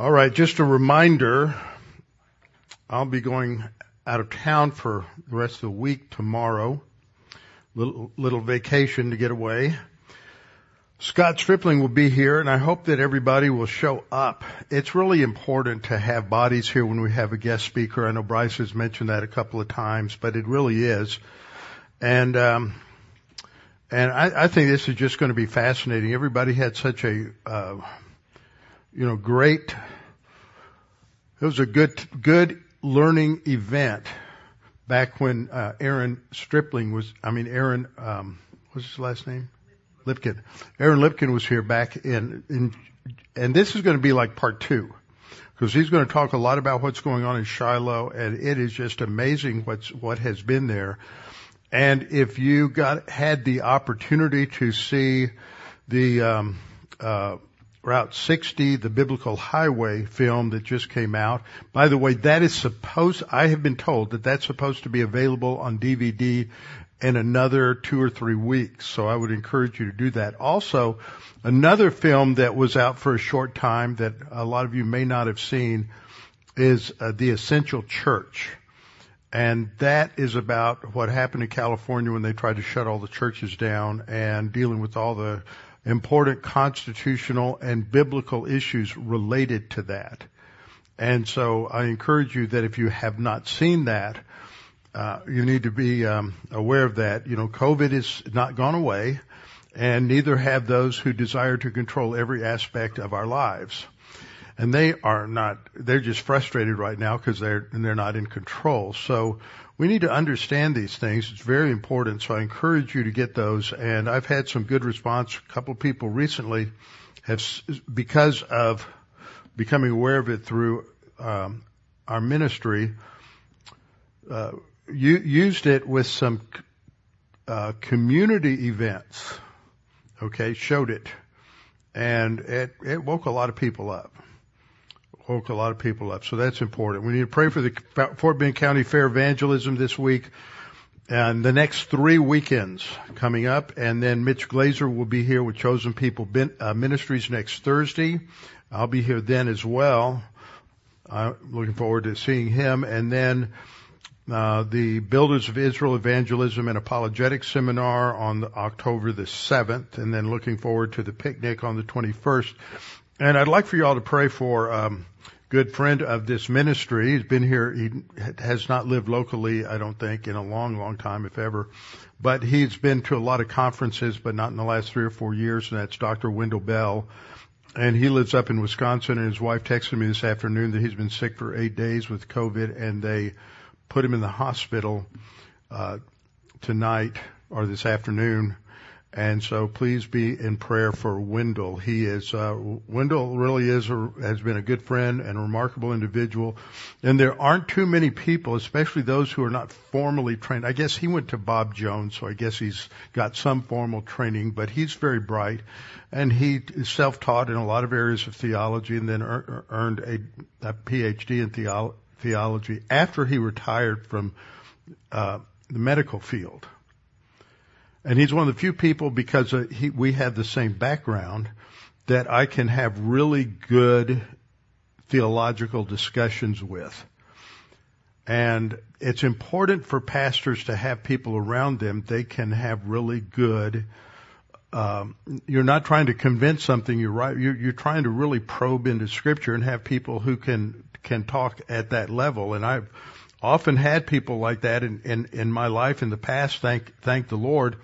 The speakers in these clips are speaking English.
All right, just a reminder, I'll be going out of town for the rest of the week tomorrow. Little, little vacation to get away. Scott Stripling will be here and I hope that everybody will show up. It's really important to have bodies here when we have a guest speaker. I know Bryce has mentioned that a couple of times, but it really is. And, um, and I, I think this is just going to be fascinating. Everybody had such a, uh, you know, great, it was a good, good learning event back when, uh, Aaron Stripling was, I mean, Aaron, um, what's his last name? Lipkin. Aaron Lipkin was here back in, in, and this is going to be like part two. Because he's going to talk a lot about what's going on in Shiloh, and it is just amazing what's what has been there. And if you got had the opportunity to see the um, uh, Route 60, the Biblical Highway film that just came out. By the way, that is supposed, I have been told that that's supposed to be available on DVD in another two or three weeks. So I would encourage you to do that. Also, another film that was out for a short time that a lot of you may not have seen is uh, The Essential Church. And that is about what happened in California when they tried to shut all the churches down and dealing with all the important constitutional and biblical issues related to that. And so I encourage you that if you have not seen that, uh, you need to be um, aware of that. You know, COVID is not gone away, and neither have those who desire to control every aspect of our lives. And they are not, they're just frustrated right now because they're, and they're not in control. So we need to understand these things. It's very important. So I encourage you to get those. And I've had some good response. A couple of people recently have, because of becoming aware of it through um, our ministry, uh, used it with some uh, community events. Okay, showed it, and it it woke a lot of people up. Woke a lot of people up, so that's important. We need to pray for the Fort Bend County Fair evangelism this week, and the next three weekends coming up, and then Mitch Glaser will be here with Chosen People uh, Ministries next Thursday. I'll be here then as well. I'm looking forward to seeing him, and then uh, the Builders of Israel Evangelism and Apologetics Seminar on October the 7th, and then looking forward to the picnic on the 21st. And I'd like for you all to pray for um, good friend of this ministry. He's been here. He has not lived locally, I don't think, in a long, long time, if ever. But he's been to a lot of conferences, but not in the last three or four years. And that's Dr. Wendell Bell. And he lives up in Wisconsin. And his wife texted me this afternoon that he's been sick for eight days with COVID, and they put him in the hospital uh, tonight or this afternoon. And so please be in prayer for Wendell. He is, uh, Wendell really is, a, has been a good friend and a remarkable individual. And there aren't too many people, especially those who are not formally trained. I guess he went to Bob Jones, so I guess he's got some formal training, but he's very bright. And he is self-taught in a lot of areas of theology and then earned a, a PhD in theology theology after he retired from uh, the medical field. And he's one of the few people because uh, he, we have the same background that I can have really good theological discussions with. And it's important for pastors to have people around them they can have really good. Um, you're not trying to convince something. You're right. You're, you're trying to really probe into Scripture and have people who can can talk at that level. And I've often had people like that in, in, in my life in the past, thank, thank the Lord.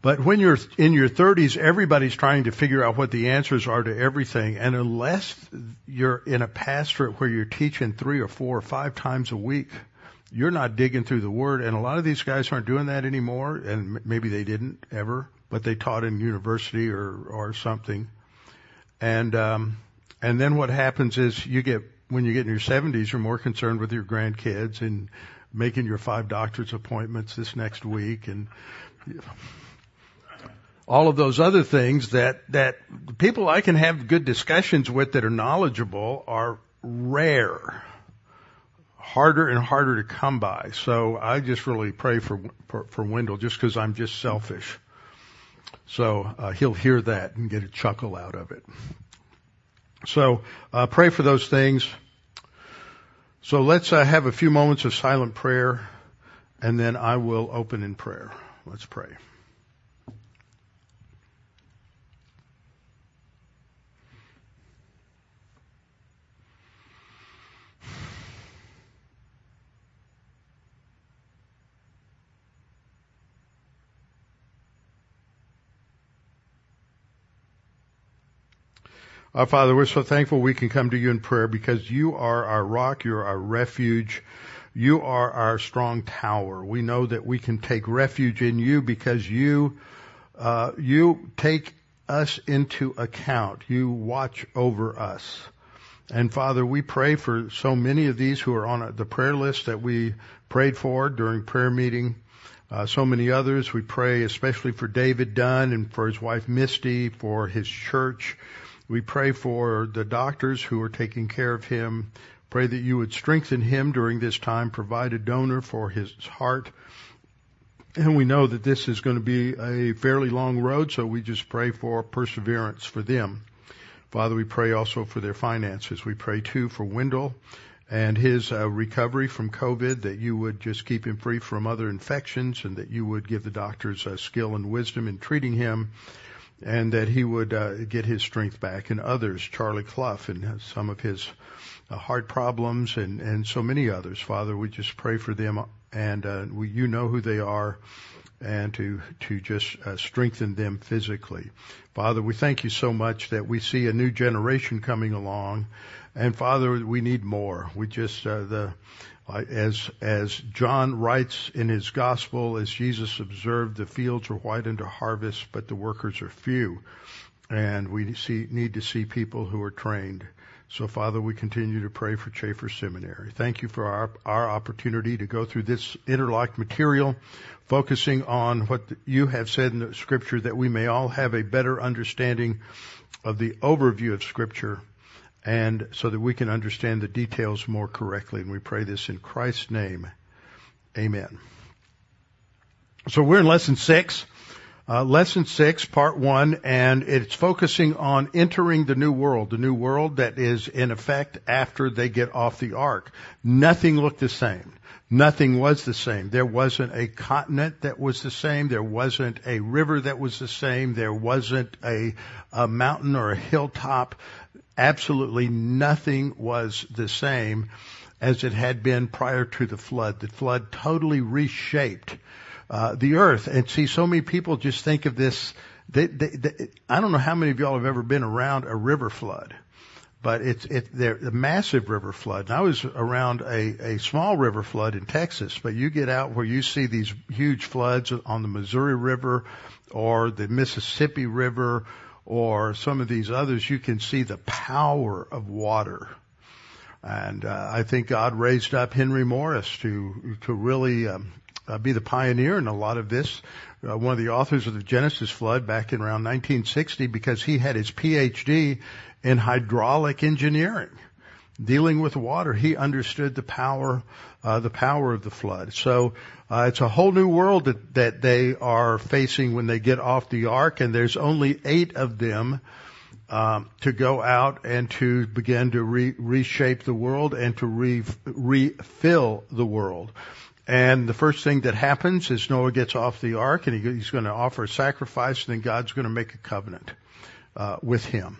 But when you're in your 30s, everybody's trying to figure out what the answers are to everything. And unless you're in a pastorate where you're teaching three or four or five times a week, you're not digging through the word. And a lot of these guys aren't doing that anymore. And maybe they didn't ever, but they taught in university or, or something. And, um, and then what happens is you get, when you get in your 70s, you're more concerned with your grandkids and making your five doctor's appointments this next week and all of those other things that, that people I can have good discussions with that are knowledgeable are rare. Harder and harder to come by. So I just really pray for, for, for Wendell just because I'm just selfish. So uh, he'll hear that and get a chuckle out of it. So uh, pray for those things. So let's uh, have a few moments of silent prayer, and then I will open in prayer. Let's pray. Our Father, we're so thankful we can come to you in prayer because you are our rock, you're our refuge, you are our strong tower. We know that we can take refuge in you because you, uh, you take us into account. You watch over us. And Father, we pray for so many of these who are on the prayer list that we prayed for during prayer meeting. Uh, so many others. We pray especially for David Dunn and for his wife Misty, for his church. We pray for the doctors who are taking care of him. Pray that you would strengthen him during this time, provide a donor for his heart. And we know that this is going to be a fairly long road, so we just pray for perseverance for them. Father, we pray also for their finances. We pray too for Wendell and his uh, recovery from COVID, that you would just keep him free from other infections and that you would give the doctors uh, skill and wisdom in treating him and that he would uh, get his strength back. And others, Charlie Clough and some of his uh, heart problems, and and so many others. Father, we just pray for them, and uh, we, you know who they are, and to to just uh, strengthen them physically. Father, we thank you so much that we see a new generation coming along, and Father, we need more. We just uh, the as as John writes in his gospel, as Jesus observed, the fields are white unto harvest, but the workers are few, and we see, need to see people who are trained. So, Father, we continue to pray for Chafer Seminary. Thank you for our, our opportunity to go through this interlocked material, focusing on what you have said in the Scripture, that we may all have a better understanding of the overview of Scripture and so that we can understand the details more correctly. And we pray this in Christ's name. Amen. So we're in lesson six. Uh, lesson six, part one, and it's focusing on entering the new world, the new world that is in effect after they get off the ark. Nothing looked the same. Nothing was the same. There wasn't a continent that was the same. There wasn't a river that was the same. There wasn't a, a mountain or a hilltop absolutely nothing was the same as it had been prior to the flood. The flood totally reshaped uh, the earth. And see, so many people just think of this. They, they, they, I don't know how many of y'all have ever been around a river flood, but it's it, they're a massive river flood. And I was around a, a small river flood in Texas, but you get out where you see these huge floods on the Missouri River or the Mississippi River or some of these others, you can see the power of water. And uh, I think God raised up Henry Morris to to really um, uh, be the pioneer in a lot of this. Uh, one of the authors of the Genesis flood back in around 1960, because he had his PhD in hydraulic engineering, dealing with water. He understood the power uh, the power of the flood. So uh, it's a whole new world that, that they are facing when they get off the ark, and there's only eight of them um, to go out and to begin to re- reshape the world and to re- refill the world. And the first thing that happens is Noah gets off the ark and he, he's going to offer a sacrifice, and then God's going to make a covenant uh, with him.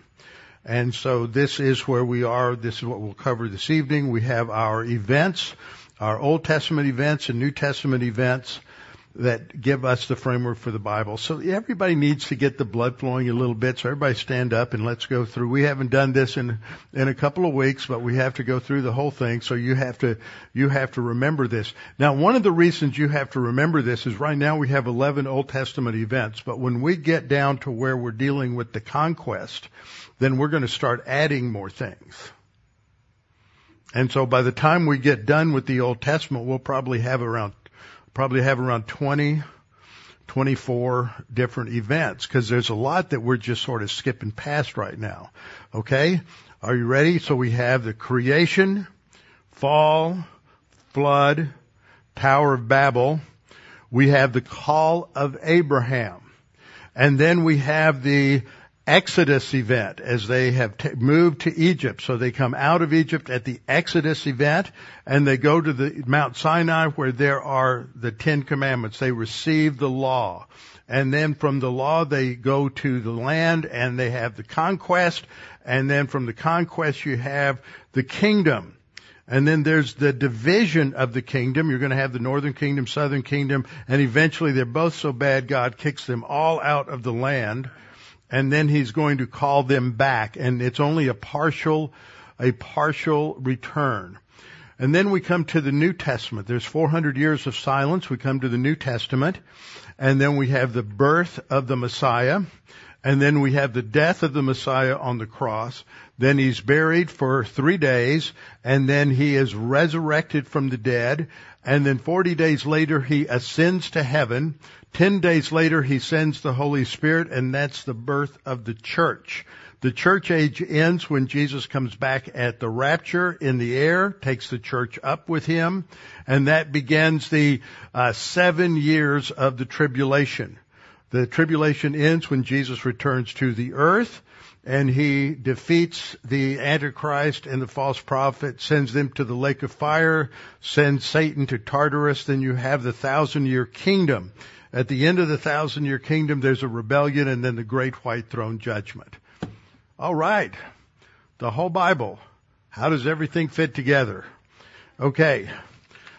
And so this is where we are. This is what we'll cover this evening. We have our events our Old Testament events and New Testament events that give us the framework for the Bible. So everybody needs to get the blood flowing a little bit. So everybody stand up and let's go through. We haven't done this in in a couple of weeks, but we have to go through the whole thing. So you have to you have to remember this. Now, one of the reasons you have to remember this is right now we have 11 Old Testament events, but when we get down to where we're dealing with the conquest, then we're going to start adding more things. And so by the time we get done with the Old Testament, we'll probably have around, probably have around 20, 24 different events because there's a lot that we're just sort of skipping past right now. Okay? Are you ready? So we have the creation, fall, flood, Tower of Babel. We have the call of Abraham. And then we have the Exodus event as they have t- moved to Egypt. So they come out of Egypt at the Exodus event and they go to the Mount Sinai where there are the Ten Commandments. They receive the law. And then from the law they go to the land and they have the conquest. And then from the conquest you have the kingdom. And then there's the division of the kingdom. You're going to have the northern kingdom, southern kingdom, and eventually they're both so bad God kicks them all out of the land and then he's going to call them back and it's only a partial a partial return and then we come to the New Testament. There's 400 years of silence. We come to the New Testament. And then we have the birth of the Messiah. And then we have the death of the Messiah on the cross. Then he's buried for three days. And then he is resurrected from the dead. And then 40 days later he ascends to heaven. Ten days later, he sends the Holy Spirit, and that's the birth of the church. The church age ends when Jesus comes back at the rapture in the air, takes the church up with him, and that begins the uh, seven years of the tribulation. The tribulation ends when Jesus returns to the earth and he defeats the Antichrist and the false prophet, sends them to the lake of fire, sends Satan to Tartarus, then you have the thousand year kingdom. At the end of the thousand year kingdom, there's a rebellion and then the great white throne judgment. All right. The whole Bible. How does everything fit together? Okay.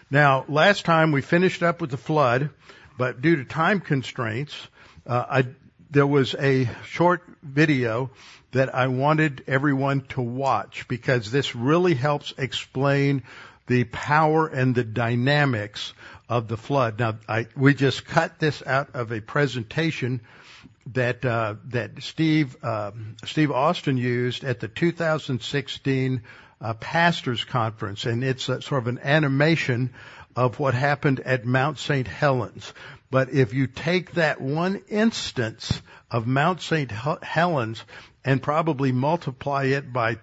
Now, last time we finished up with the flood, but due to time constraints, uh, I, there was a short video that I wanted everyone to watch because this really helps explain the power and the dynamics of the flood. Now, I, we just cut this out of a presentation that uh, that Steve uh, Steve Austin used at the 2016 uh, pastors conference, and it's a, sort of an animation of what happened at Mount St. Helens. But if you take that one instance of Mount St. Helens and probably multiply it by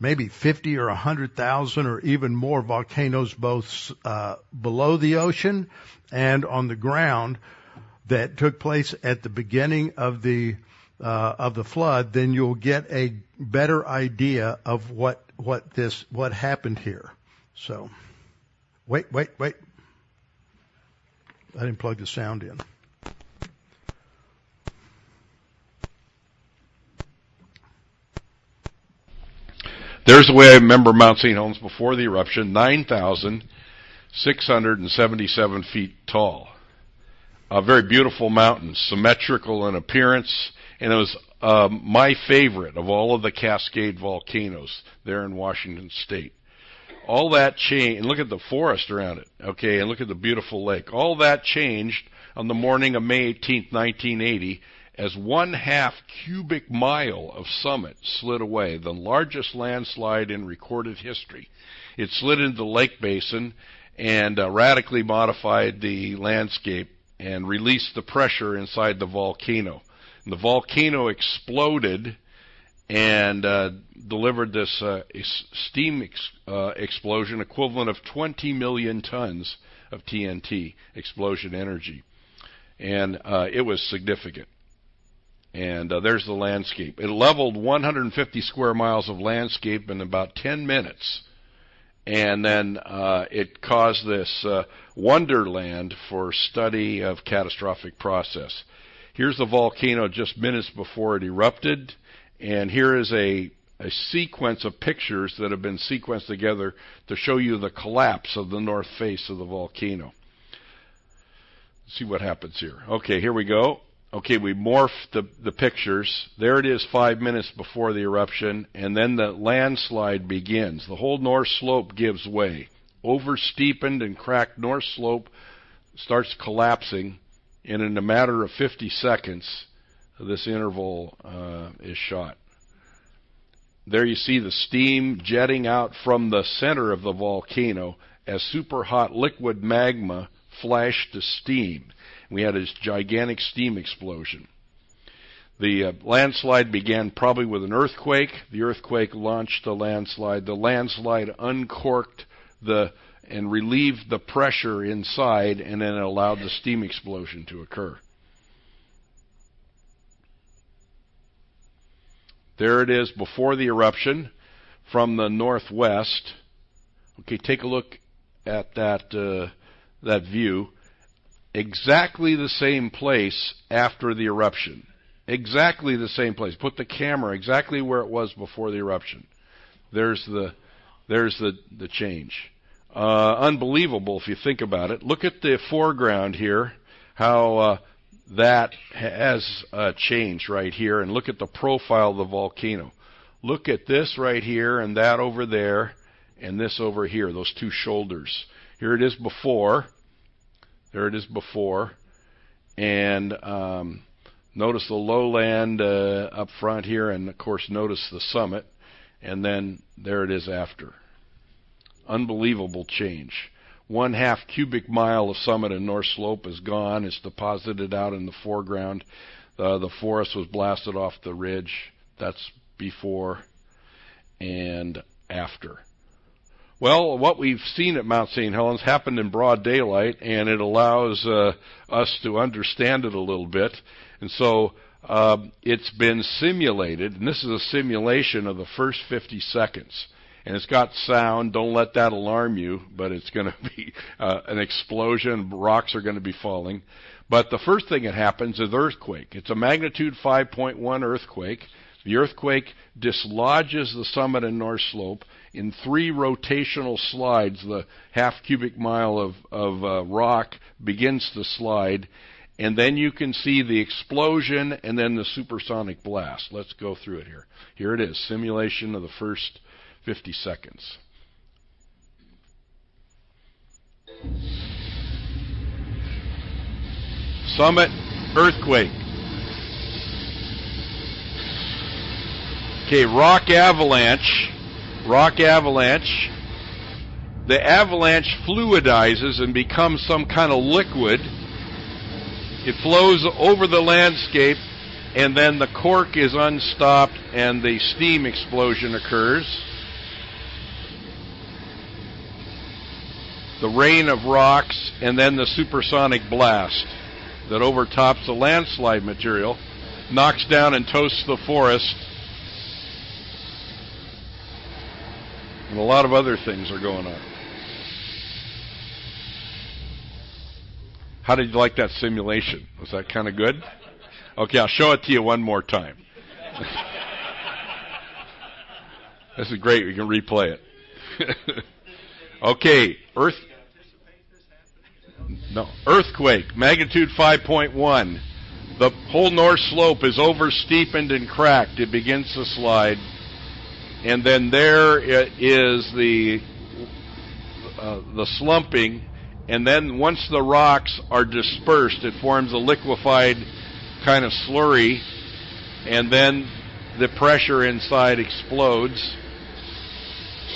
maybe 50 or 100,000 or even more volcanoes both uh, below the ocean and on the ground that took place at the beginning of the uh, of the flood, then you'll get a better idea of what what this what happened here. So, wait, wait, wait. I didn't plug the sound in. There's the way I remember Mount St. Helens before the eruption, 9,677 feet tall. A very beautiful mountain, symmetrical in appearance, and it was um, my favorite of all of the Cascade volcanoes there in Washington State. All that changed, and look at the forest around it, okay, and look at the beautiful lake. All that changed on the morning of May 18, 1980, as one half cubic mile of summit slid away, the largest landslide in recorded history. It slid into the lake basin and uh, radically modified the landscape and released the pressure inside the volcano. And the volcano exploded and uh, delivered this uh, steam ex- uh, explosion equivalent of 20 million tons of TNT explosion energy. And uh, it was significant. And uh, there's the landscape. It leveled 150 square miles of landscape in about 10 minutes. And then uh, it caused this uh, wonderland for study of catastrophic process. Here's the volcano just minutes before it erupted. And here is a, a sequence of pictures that have been sequenced together to show you the collapse of the north face of the volcano. Let's see what happens here. Okay, here we go. Okay, we morph the, the pictures. There it is five minutes before the eruption, and then the landslide begins. The whole north slope gives way. Oversteepened and cracked north slope starts collapsing, and in a matter of 50 seconds, this interval uh, is shot. There you see the steam jetting out from the center of the volcano as super hot liquid magma flashed to steam. We had this gigantic steam explosion. The uh, landslide began probably with an earthquake. The earthquake launched the landslide. The landslide uncorked the and relieved the pressure inside, and then it allowed the steam explosion to occur. There it is before the eruption from the northwest. Okay, take a look at that uh, that view. Exactly the same place after the eruption. Exactly the same place. Put the camera exactly where it was before the eruption. There's the there's the the change. Uh, unbelievable if you think about it. Look at the foreground here, how uh, that has uh, changed right here, and look at the profile of the volcano. Look at this right here, and that over there, and this over here, those two shoulders. Here it is before. There it is before. And um, notice the lowland uh, up front here, and of course, notice the summit. And then there it is after. Unbelievable change. One half cubic mile of summit and north slope is gone. It's deposited out in the foreground. Uh, the forest was blasted off the ridge. That's before and after. Well, what we've seen at Mount St. Helens happened in broad daylight, and it allows uh, us to understand it a little bit. And so uh, it's been simulated, and this is a simulation of the first 50 seconds. And it's got sound. Don't let that alarm you, but it's going to be uh, an explosion. Rocks are going to be falling. But the first thing that happens is earthquake. It's a magnitude 5.1 earthquake. The earthquake dislodges the summit and north slope in three rotational slides. The half cubic mile of, of uh, rock begins to slide, and then you can see the explosion and then the supersonic blast. Let's go through it here. Here it is simulation of the first 50 seconds. Summit earthquake. Okay, rock avalanche. Rock avalanche. The avalanche fluidizes and becomes some kind of liquid. It flows over the landscape, and then the cork is unstopped and the steam explosion occurs. The rain of rocks, and then the supersonic blast that overtops the landslide material, knocks down and toasts the forest And a lot of other things are going on. How did you like that simulation? Was that kind of good? Okay, I'll show it to you one more time. this is great. We can replay it. okay, Earth. No, earthquake, magnitude 5.1. The whole north slope is oversteepened and cracked. It begins to slide and then there is the uh, the slumping, and then once the rocks are dispersed, it forms a liquefied kind of slurry, and then the pressure inside explodes.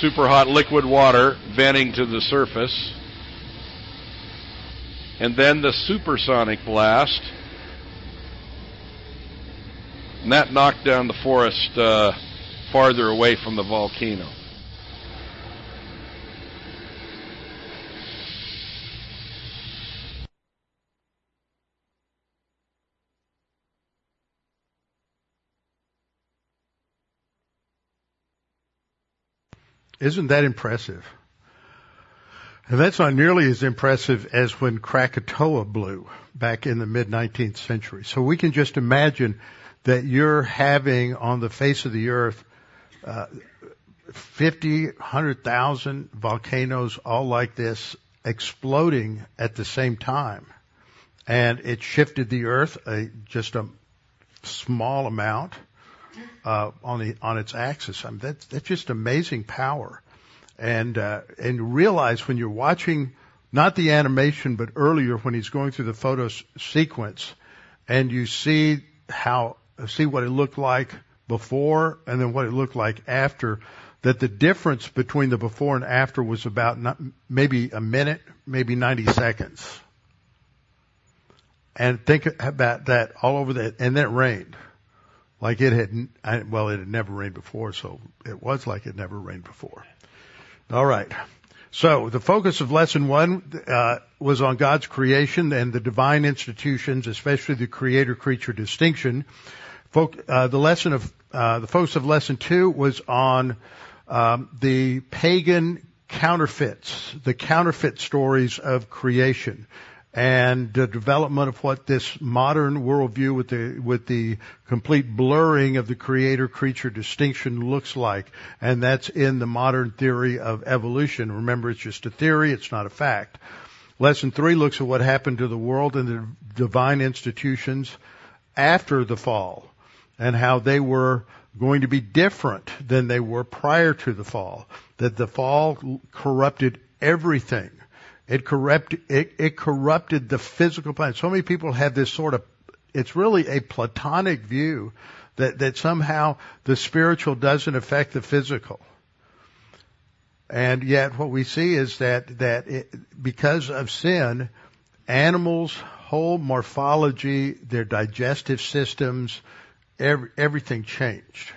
Super hot liquid water venting to the surface. And then the supersonic blast. And that knocked down the forest uh, farther away from the volcano. Isn't that impressive? And that's not nearly as impressive as when Krakatoa blew back in the mid 19th century. So we can just imagine that you're having on the face of the earth uh, 50, 100,000 volcanoes all like this exploding at the same time. And it shifted the earth a, just a small amount uh, on the on its axis. I mean, that's that's just amazing power, and uh, and realize when you're watching not the animation but earlier when he's going through the photo sequence, and you see how see what it looked like before and then what it looked like after, that the difference between the before and after was about not, maybe a minute, maybe 90 seconds. And think about that all over that, and then it rained. Like it had, well, it had never rained before, so it was like it never rained before. All right. So the focus of lesson one uh, was on God's creation and the divine institutions, especially the creator-creature distinction. Folk, uh, the lesson of uh, the focus of lesson two was on um, the pagan counterfeits, the counterfeit stories of creation and the development of what this modern worldview with the with the complete blurring of the creator creature distinction looks like. And that's in the modern theory of evolution. Remember it's just a theory. It's not a fact. Lesson 3 looks at what happened to the world and the divine institutions after the fall and how they were going to be different than they were prior to the fall that the fall corrupted everything it corrupted, it, it corrupted the physical planet. So many people have this sort of, it's really a platonic view that, that somehow the spiritual doesn't affect the physical. And yet what we see is that, that it, because of sin, animals' whole morphology, their digestive systems, every, everything changed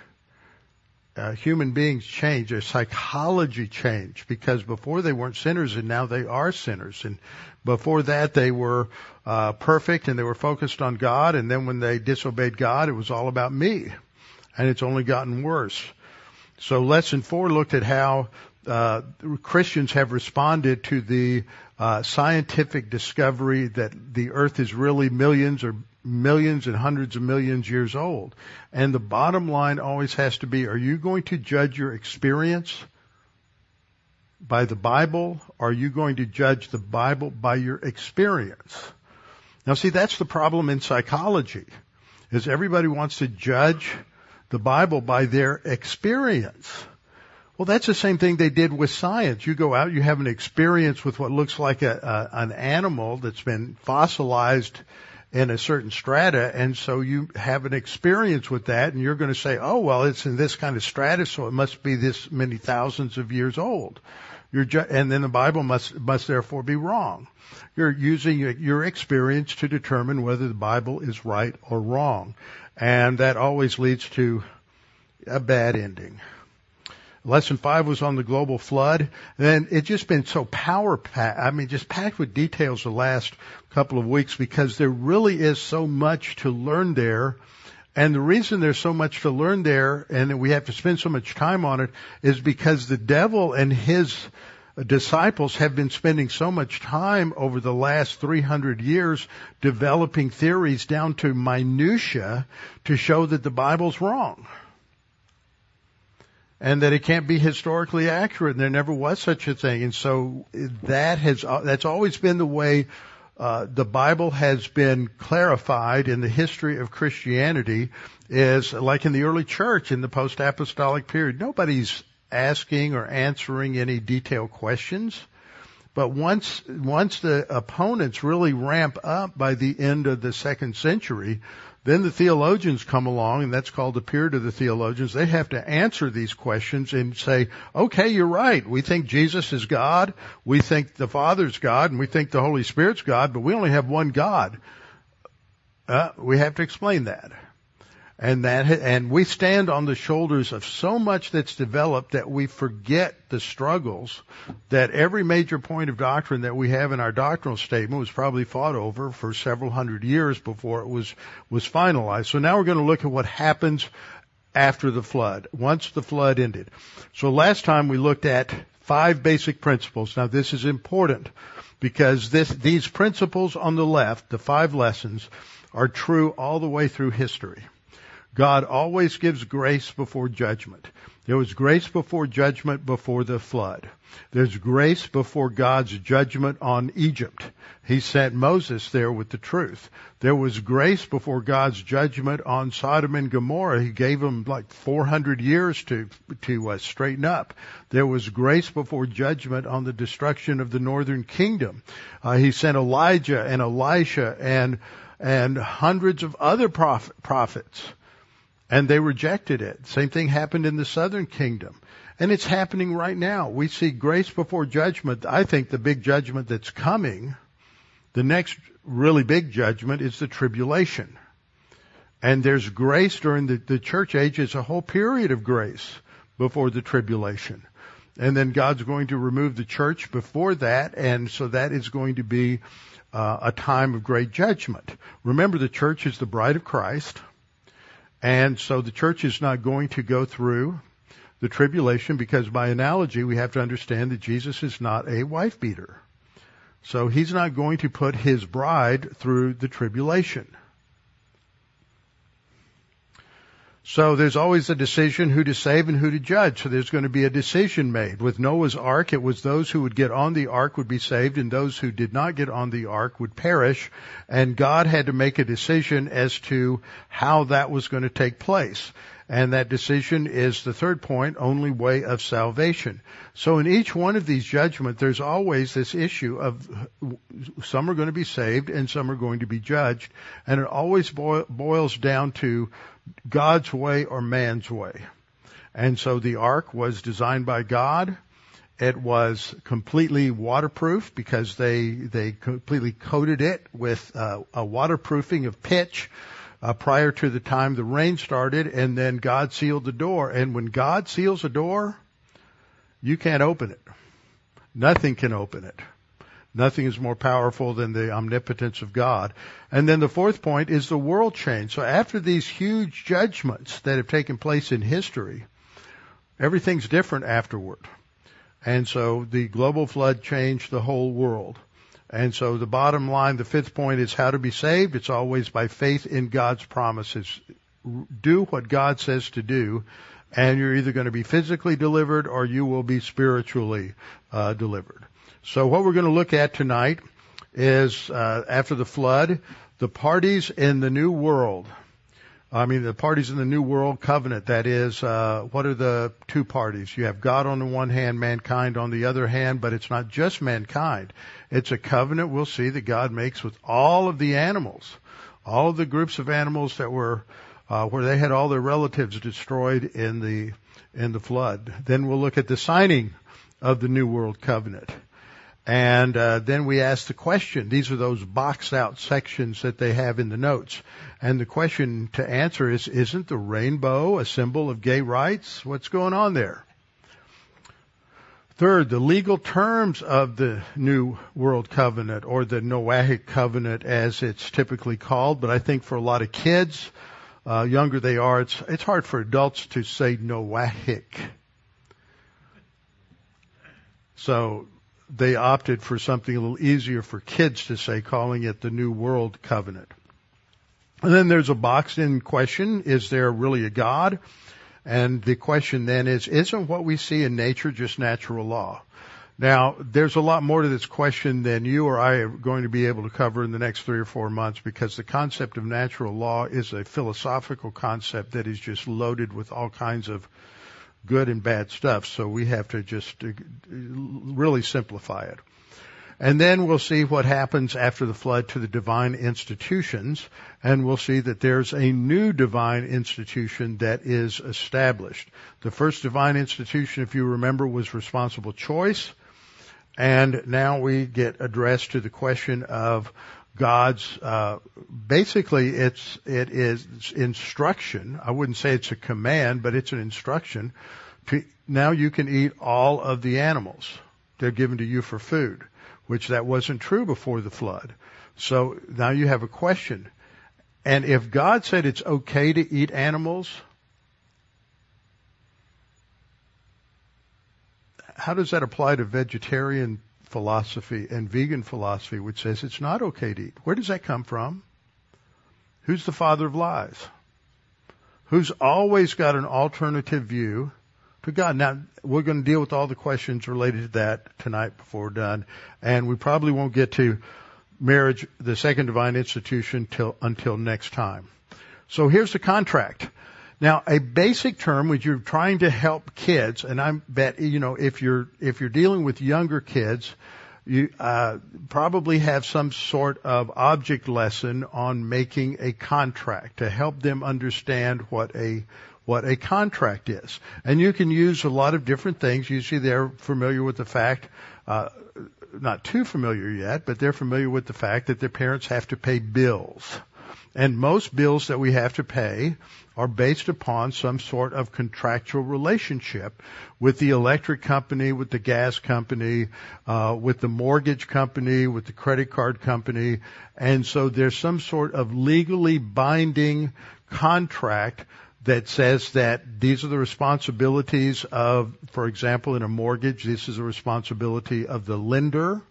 uh, human beings change, their psychology changed because before they weren't sinners and now they are sinners. And before that they were uh, perfect and they were focused on God. And then when they disobeyed God, it was all about me. And it's only gotten worse. So lesson four looked at how uh, Christians have responded to the uh, scientific discovery that the earth is really millions or millions and hundreds of millions years old. And the bottom line always has to be, are you going to judge your experience by the Bible? Or are you going to judge the Bible by your experience? Now see, that's the problem in psychology, is everybody wants to judge the Bible by their experience. Well, that's the same thing they did with science. You go out, you have an experience with what looks like a, a, an animal that's been fossilized in a certain strata, and so you have an experience with that, and you're going to say, oh, well, it's in this kind of strata, so it must be this many thousands of years old. Ju- and then the Bible must must therefore be wrong. You're using your experience to determine whether the Bible is right or wrong, and that always leads to a bad ending. Lesson five was on the global flood. And it's just been so power packed. I mean, just packed with details the last couple of weeks because there really is so much to learn there. And the reason there's so much to learn there and we have to spend so much time on it is because the devil and his disciples have been spending so much time over the last 300 years developing theories down to minutia to show that the Bible's wrong and that it can't be historically accurate. And there never was such a thing. And so that has that's always been the way uh, the Bible has been clarified in the history of Christianity. Is like in the early church in the post-apostolic period. Nobody's asking or answering any detailed questions. But once once the opponents really ramp up by the end of the second century, then the theologians come along, and that's called the period of the theologians. They have to answer these questions and say, okay, you're right. We think Jesus is God. We think the Father's God, and we think the Holy Spirit's God, but we only have one God. Uh, we have to explain that and that and we stand on the shoulders of so much that's developed that we forget the struggles that every major point of doctrine that we have in our doctrinal statement was probably fought over for several hundred years before it was was finalized. So now we're going to look at what happens after the flood, once the flood ended. So last time we looked at five basic principles. Now this is important because this, these principles on the left, the five lessons, are true all the way through history. God always gives grace before judgment. There was grace before judgment before the flood. There's grace before God's judgment on Egypt. He sent Moses there with the truth. There was grace before God's judgment on Sodom and Gomorrah. He gave them like 400 years to to uh, straighten up. There was grace before judgment on the destruction of the northern kingdom. Uh, he sent Elijah and Elisha and and hundreds of other prophet, prophets and they rejected it. Same thing happened in the southern kingdom. And it's happening right now. We see grace before judgment. I think the big judgment that's coming, the next really big judgment is the tribulation. And there's grace during the, the church age. It's a whole period of grace before the tribulation. And then God's going to remove the church before that. And so that is going to be uh, a time of great judgment. Remember, the church is the bride of Christ And so the church is not going to go through the tribulation because by analogy we have to understand that Jesus is not a wife beater. So he's not going to put his bride through the tribulation. So there's always a decision who to save and who to judge. So there's going to be a decision made. With Noah's ark, it was those who would get on the ark would be saved and those who did not get on the ark would perish. And God had to make a decision as to how that was going to take place. And that decision is the third point, only way of salvation. So in each one of these judgments, there's always this issue of some are going to be saved and some are going to be judged. And it always boils down to God's way or man's way. And so the ark was designed by God. It was completely waterproof because they they completely coated it with uh, a waterproofing of pitch uh, prior to the time the rain started, and then God sealed the door. And when God seals a door, you can't open it. Nothing can open it. Nothing is more powerful than the omnipotence of God. And then the fourth point is the world change. So after these huge judgments that have taken place in history, everything's different afterward. And so the global flood changed the whole world. And so the bottom line, the fifth point is how to be saved. It's always by faith in God's promises. Do what God says to do, and you're either going to be physically delivered or you will be spiritually uh, delivered. So what we're going to look at tonight is uh, after the flood, the parties in the new world. I mean, the parties in the New World Covenant, that is, uh, what are the two parties? You have God on the one hand, mankind on the other hand, but it's not just mankind. It's a covenant we'll see that God makes with all of the animals, all of the groups of animals that were, uh, where they had all their relatives destroyed in the, in the flood. Then we'll look at the signing of the New World Covenant. And uh, then we ask the question. These are those boxed out sections that they have in the notes. And the question to answer is, isn't the rainbow a symbol of gay rights? What's going on there? Third, the legal terms of the New World Covenant or the Noahic Covenant as it's typically called, but I think for a lot of kids, uh, younger they are, it's, it's hard for adults to say Noahic. So they opted for something a little easier for kids to say, calling it the New World Covenant. And then there's a boxed in question, is there really a God? And the question then is, isn't what we see in nature just natural law? Now, there's a lot more to this question than you or I are going to be able to cover in the next three or four months because the concept of natural law is a philosophical concept that is just loaded with all kinds of good and bad stuff. So we have to just uh, really simplify it. And then we'll see what happens after the flood to the divine institutions, and we'll see that there's a new divine institution that is established. The first divine institution, if you remember, was responsible choice, and now we get addressed to the question of God's uh, basically it's it is instruction. I wouldn't say it's a command, but it's an instruction. Now you can eat all of the animals. They're given to you for food, which that wasn't true before the flood. So now you have a question. And if God said it's okay to eat animals, how does that apply to vegetarian philosophy and vegan philosophy, which says it's not okay to eat. Where does that come from? Who's the father of lies? Who's always got an alternative view to God? Now, we're going to deal with all the questions related to that tonight before we're done, and we probably won't get to marriage, the second divine institution, till, until next time. So here's the contract. Now, a basic term when you're trying to help kids, and I bet you know if you're if you're dealing with younger kids, you uh, probably have some sort of object lesson on making a contract to help them understand what a what a contract is. And you can use a lot of different things. Usually they're familiar with the fact, uh, not too familiar yet, but they're familiar with the fact that their parents have to pay bills. And most bills that we have to pay are based upon some sort of contractual relationship with the electric company, with the gas company, uh, with the mortgage company, with the credit card company. And so there's some sort of legally binding contract that says that these are the responsibilities of, for example, in a mortgage, this is the responsibility of the lender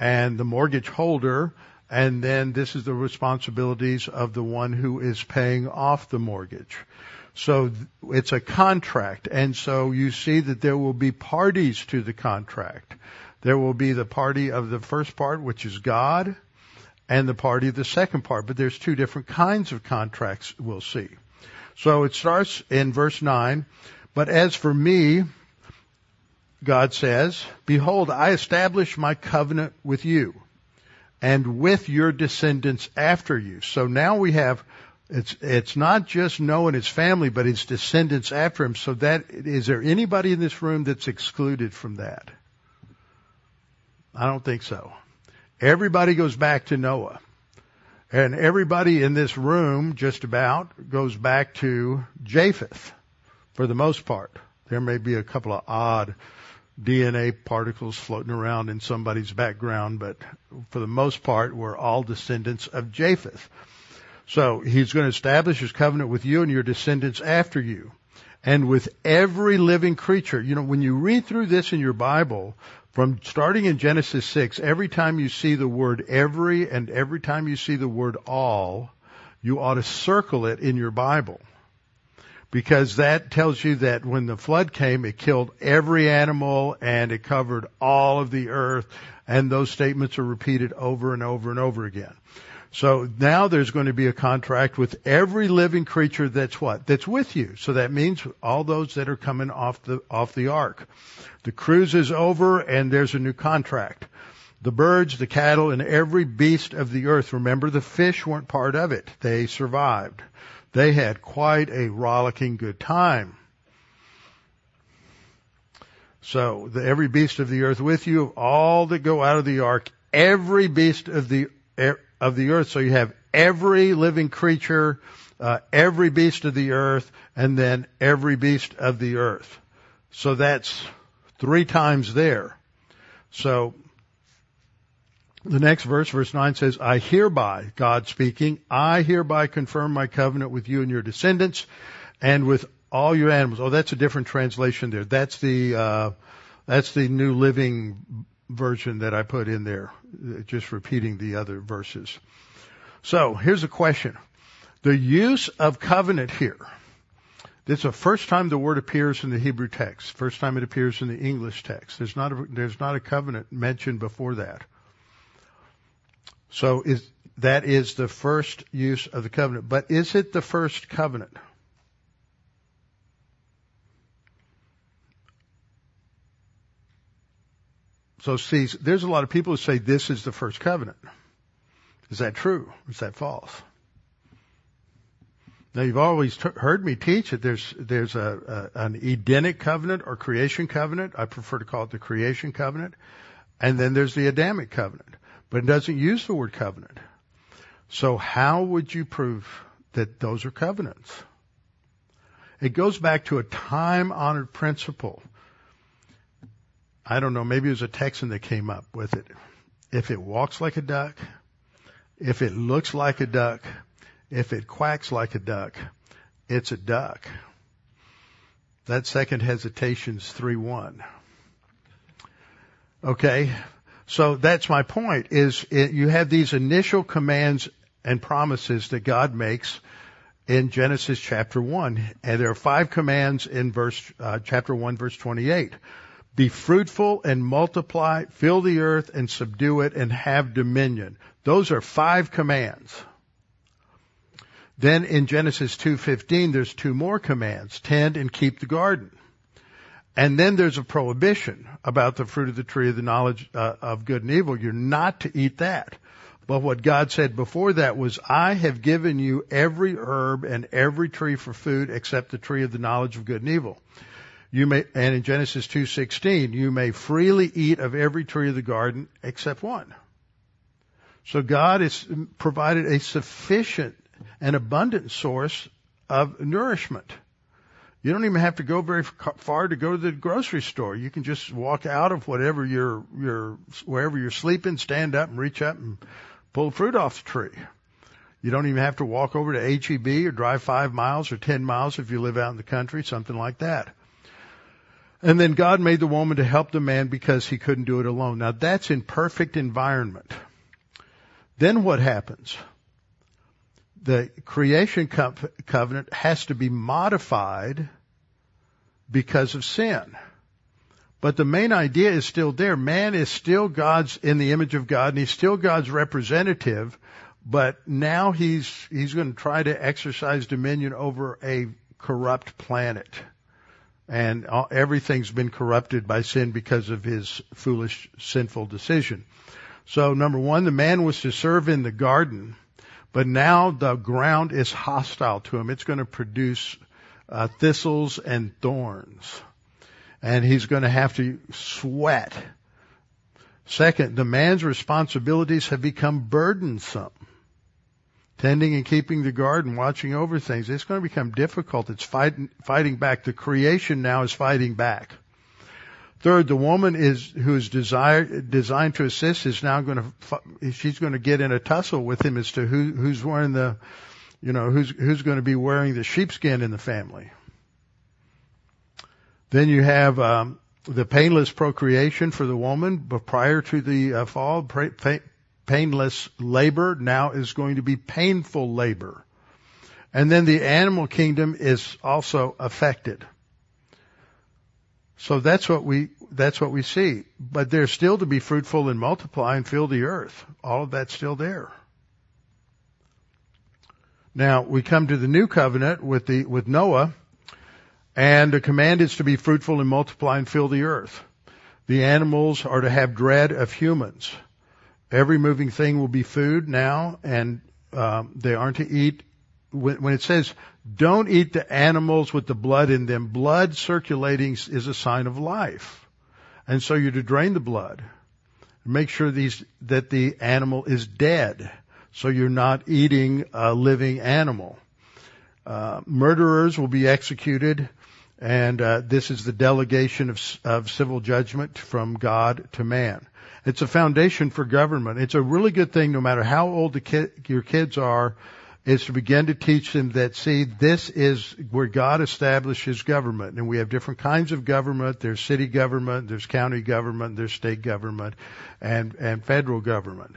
and the mortgage holder, and then this is the responsibilities of the one who is paying off the mortgage. So it's a contract, and so you see that there will be parties to the contract. There will be the party of the first part, which is God, and the party of the second part, but there's two different kinds of contracts we'll see. So it starts in verse 9, but as for me, God says, behold, I establish my covenant with you and with your descendants after you. So now we have it's it's not just Noah and his family, but his descendants after him. So that is there anybody in this room that's excluded from that? I don't think so. Everybody goes back to Noah. And everybody in this room, just about, goes back to Japheth, for the most part. There may be a couple of odd DNA particles floating around in somebody's background, but for the most part, we're all descendants of Japheth. So he's going to establish his covenant with you and your descendants after you. And with every living creature. You know, when you read through this in your Bible, from starting in Genesis 6, every time you see the word every and every time you see the word all, you ought to circle it in your Bible. Because that tells you that when the flood came, it killed every animal and it covered all of the earth. And those statements are repeated over and over and over again. So now there's going to be a contract with every living creature that's what? That's with you. So that means all those that are coming off the, off the ark. The cruise is over and there's a new contract. The birds, the cattle, and every beast of the earth. Remember the fish weren't part of it. They survived. They had quite a rollicking good time. So the, every beast of the earth with you, all that go out of the ark, every beast of the of the earth. So you have every living creature, uh, every beast of the earth, and then every beast of the earth. So that's three times there. So the next verse, verse 9 says, I hereby, God speaking, I hereby confirm my covenant with you and your descendants and with all your animals. Oh, that's a different translation there. That's the, uh, that's the New Living version that I put in there, just repeating the other verses. So here's a question. The use of covenant here. This is the first time the word appears in the Hebrew text. First time it appears in the English text. There's not a, there's not a covenant mentioned before that. So is, that is the first use of the covenant. But is it the first covenant? So see, there's a lot of people who say this is the first covenant. Is that true? Is that false? Now you've always t- heard me teach that there's there's a, a, an Edenic covenant or creation covenant. I prefer to call it the creation covenant, and then there's the Adamic covenant, but it doesn't use the word covenant. So how would you prove that those are covenants? It goes back to a time honored principle I don't know, maybe it was a Texan that came up with it. If it walks like a duck, if it looks like a duck, if it quacks like a duck, it's a duck. That second hesitation's 3-1. Okay. So that's my point is it, you have these initial commands and promises that God makes in Genesis chapter 1. And there are five commands in verse, uh, chapter 1 verse 28. Be fruitful and multiply, fill the earth and subdue it and have dominion. Those are five commands. Then in Genesis 2:15 there's two more commands, tend and keep the garden. And then there's a prohibition about the fruit of the tree of the knowledge uh, of good and evil. You're not to eat that. But what God said before that was, I have given you every herb and every tree for food except the tree of the knowledge of good and evil. You may, and in Genesis 2:16, you may freely eat of every tree of the garden except one. So God has provided a sufficient and abundant source of nourishment. You don't even have to go very far to go to the grocery store. You can just walk out of whatever you're, you're, wherever you're sleeping, stand up and reach up and pull fruit off the tree. You don't even have to walk over to HEB or drive five miles or ten miles if you live out in the country, something like that. And then God made the woman to help the man because he couldn't do it alone. Now that's in perfect environment. Then what happens? The creation covenant has to be modified because of sin. But the main idea is still there. Man is still God's in the image of God and he's still God's representative, but now he's he's going to try to exercise dominion over a corrupt planet. And everything's been corrupted by sin because of his foolish sinful decision. So number 1, the man was to serve in the garden, but now the ground is hostile to him. It's going to produce uh, thistles and thorns and he's going to have to sweat. Second, the man's responsibilities have become burdensome. Tending and keeping the garden, watching over things, it's going to become difficult. It's fighting, fighting back. The creation now is fighting back. Third, the woman is who is desired, designed to assist is now going to she's going to get in a tussle with him as to who who's wearing the you know who's who's going to be wearing the sheepskin in the family. Then you have um, the painless procreation for the woman, but prior to the uh, fall, painless labor now is going to be painful labor. And then the animal kingdom is also affected. So that's what we, that's what we see. But there's still to be fruitful and multiply and fill the earth. All of that's still there. Now we come to the new covenant with the, with Noah and the command is to be fruitful and multiply and fill the earth. The animals are to have dread of humans. Every moving thing will be food now, and um, they aren't to eat. When, when it says don't eat the animals with the blood in them, blood circulating is a sign of life, and so you're to drain the blood. Make sure these that the animal is dead, so you're not eating a living animal. Uh, murderers will be executed. And uh, this is the delegation of, of civil judgment from God to man. It's a foundation for government. It's a really good thing, no matter how old kid, your kids are, is to begin to teach them that, see, this is where God establishes government. And we have different kinds of government. There's city government, there's county government, there's state government, and, and federal government.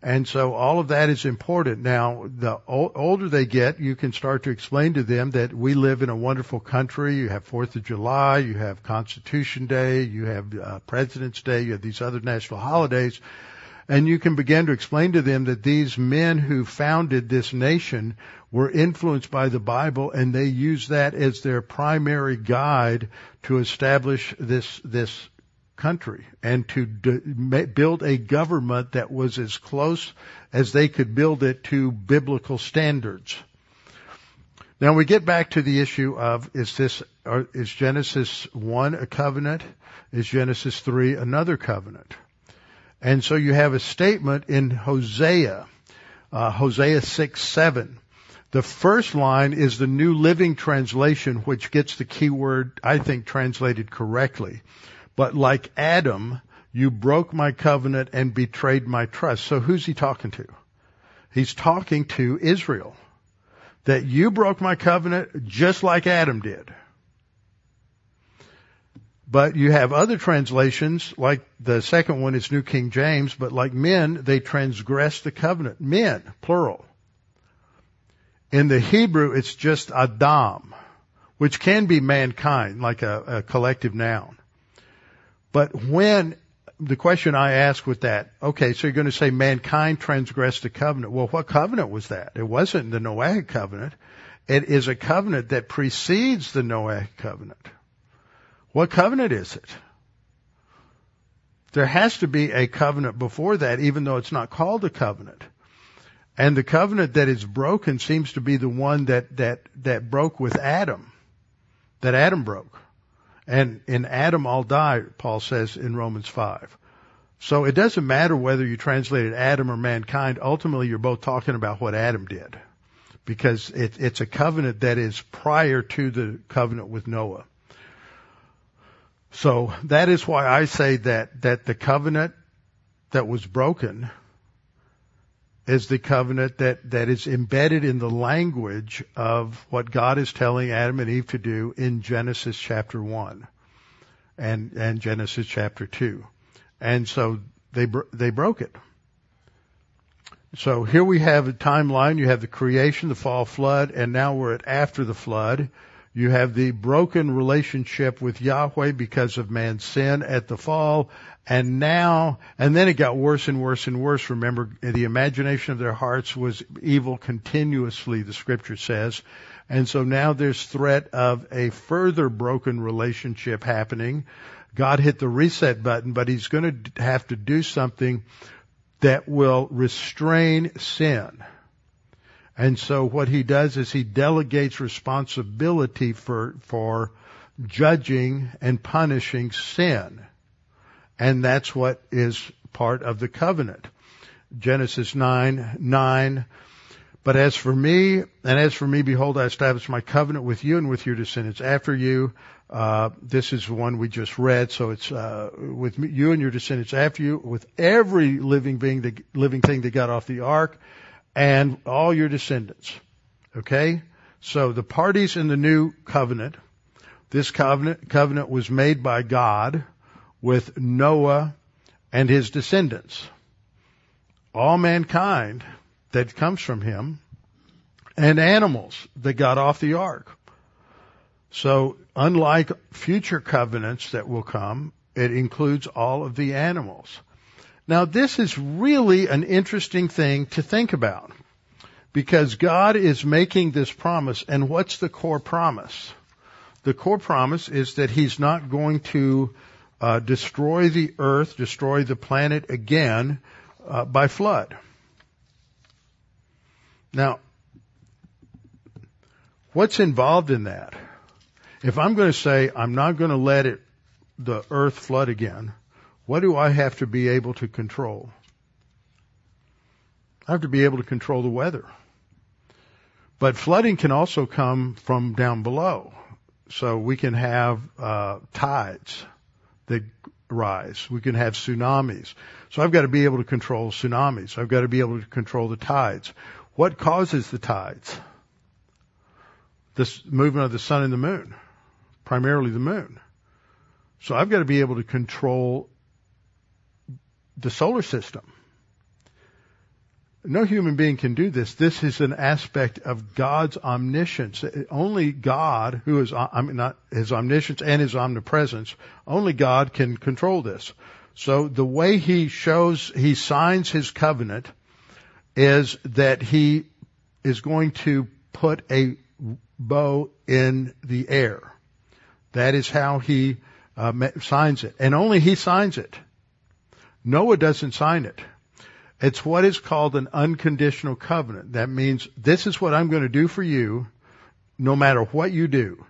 And so all of that is important. Now, the older they get, you can start to explain to them that we live in a wonderful country. You have Fourth of July, you have Constitution Day, you have uh, President's Day, you have these other national holidays. And you can begin to explain to them that these men who founded this nation were influenced by the Bible and they use that as their primary guide to establish this, this country and to build a government that was as close as they could build it to biblical standards. Now we get back to the issue of is this is Genesis 1 a covenant? Is Genesis 3 another covenant? And so you have a statement in Hosea, uh, Hosea 6, 7. The first line is the New Living Translation, which gets the key word, I think, translated correctly. But like Adam, you broke my covenant and betrayed my trust. So who's he talking to? He's talking to Israel. That you broke my covenant just like Adam did. But you have other translations, like the second one is New King James, but like men, they transgress the covenant. Men, plural. In the Hebrew, it's just Adam, which can be mankind, like a, a collective noun. But when the question I ask with that, okay, so you're going to say mankind transgressed the covenant. Well, what covenant was that? It wasn't the Noahic covenant. It is a covenant that precedes the Noahic covenant. What covenant is it? There has to be a covenant before that, even though it's not called a covenant. And the covenant that is broken seems to be the one that, that, that broke with Adam. That Adam broke. And in Adam all die, Paul says in Romans 5. So it doesn't matter whether you translated Adam or mankind. Ultimately, you're both talking about what Adam did. Because it, it's a covenant that is prior to the covenant with Noah. So that is why I say that, that the covenant that was broken is the covenant that, that is embedded in the language of what God is telling Adam and Eve to do in Genesis chapter 1 and, and Genesis chapter 2. And so they, they broke it. So here we have a timeline. You have the creation, the fall, flood, and now we're at after the flood. You have the broken relationship with Yahweh because of man's sin at the fall. And now, and then it got worse and worse and worse. Remember, the imagination of their hearts was evil continuously, the scripture says. And so now there's threat of a further broken relationship happening. God hit the reset button, but he's going to have to do something that will restrain sin. And so what he does is he delegates responsibility for, for judging and punishing sin. And that's what is part of the covenant. Genesis 9, 9. But as for me, and as for me, behold, I establish my covenant with you and with your descendants after you. Uh, this is the one we just read, so it's uh, with you and your descendants after you, with every living being, the living thing that got off the ark, and all your descendants. Okay, so the parties in the new covenant. This covenant covenant was made by God with Noah and his descendants. All mankind that comes from him, and animals that got off the ark. So unlike future covenants that will come, it includes all of the animals. Now this is really an interesting thing to think about because God is making this promise and what's the core promise? The core promise is that He's not going to uh, destroy the earth, destroy the planet again uh, by flood. Now, what's involved in that? If I'm going to say I'm not going to let it, the earth flood again, what do I have to be able to control? I have to be able to control the weather. But flooding can also come from down below. So we can have uh, tides that rise. We can have tsunamis. So I've got to be able to control tsunamis. I've got to be able to control the tides. What causes the tides? This movement of the sun and the moon primarily the moon. So I've got to be able to control the solar system. No human being can do this. This is an aspect of God's omniscience. Only God, who is, I mean, not his omniscience and his omnipresence, only God can control this. So the way he shows, he signs his covenant is that he is going to put a bow in the air. That is how he uh, signs it. And only he signs it. Noah doesn't sign it. It's what is called an unconditional covenant. That means this is what I'm going to do for you no matter what you do.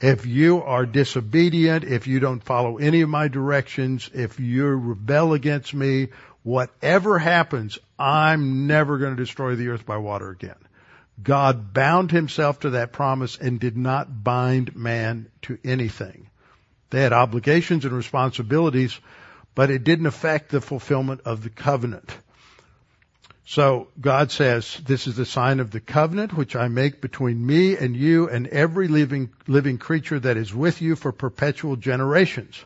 If you are disobedient, if you don't follow any of my directions, if you rebel against me, whatever happens, I'm never going to destroy the earth by water again. God bound himself to that promise and did not bind man to anything. They had obligations and responsibilities, but it didn't affect the fulfillment of the covenant. So God says, this is the sign of the covenant which I make between me and you and every living, living creature that is with you for perpetual generations.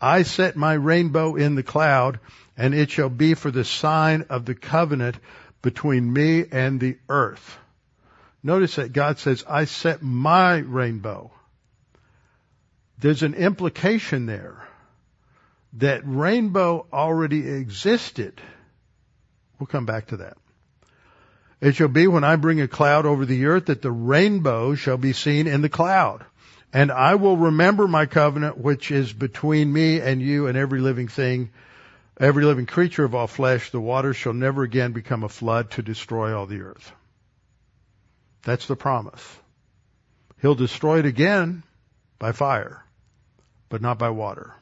I set my rainbow in the cloud and it shall be for the sign of the covenant between me and the earth. Notice that God says, I set my rainbow. There's an implication there that rainbow already existed. We'll come back to that. It shall be when I bring a cloud over the earth that the rainbow shall be seen in the cloud. And I will remember my covenant which is between me and you and every living thing, every living creature of all flesh. The waters shall never again become a flood to destroy all the earth. That's the promise. He'll destroy it again by fire, but not by water.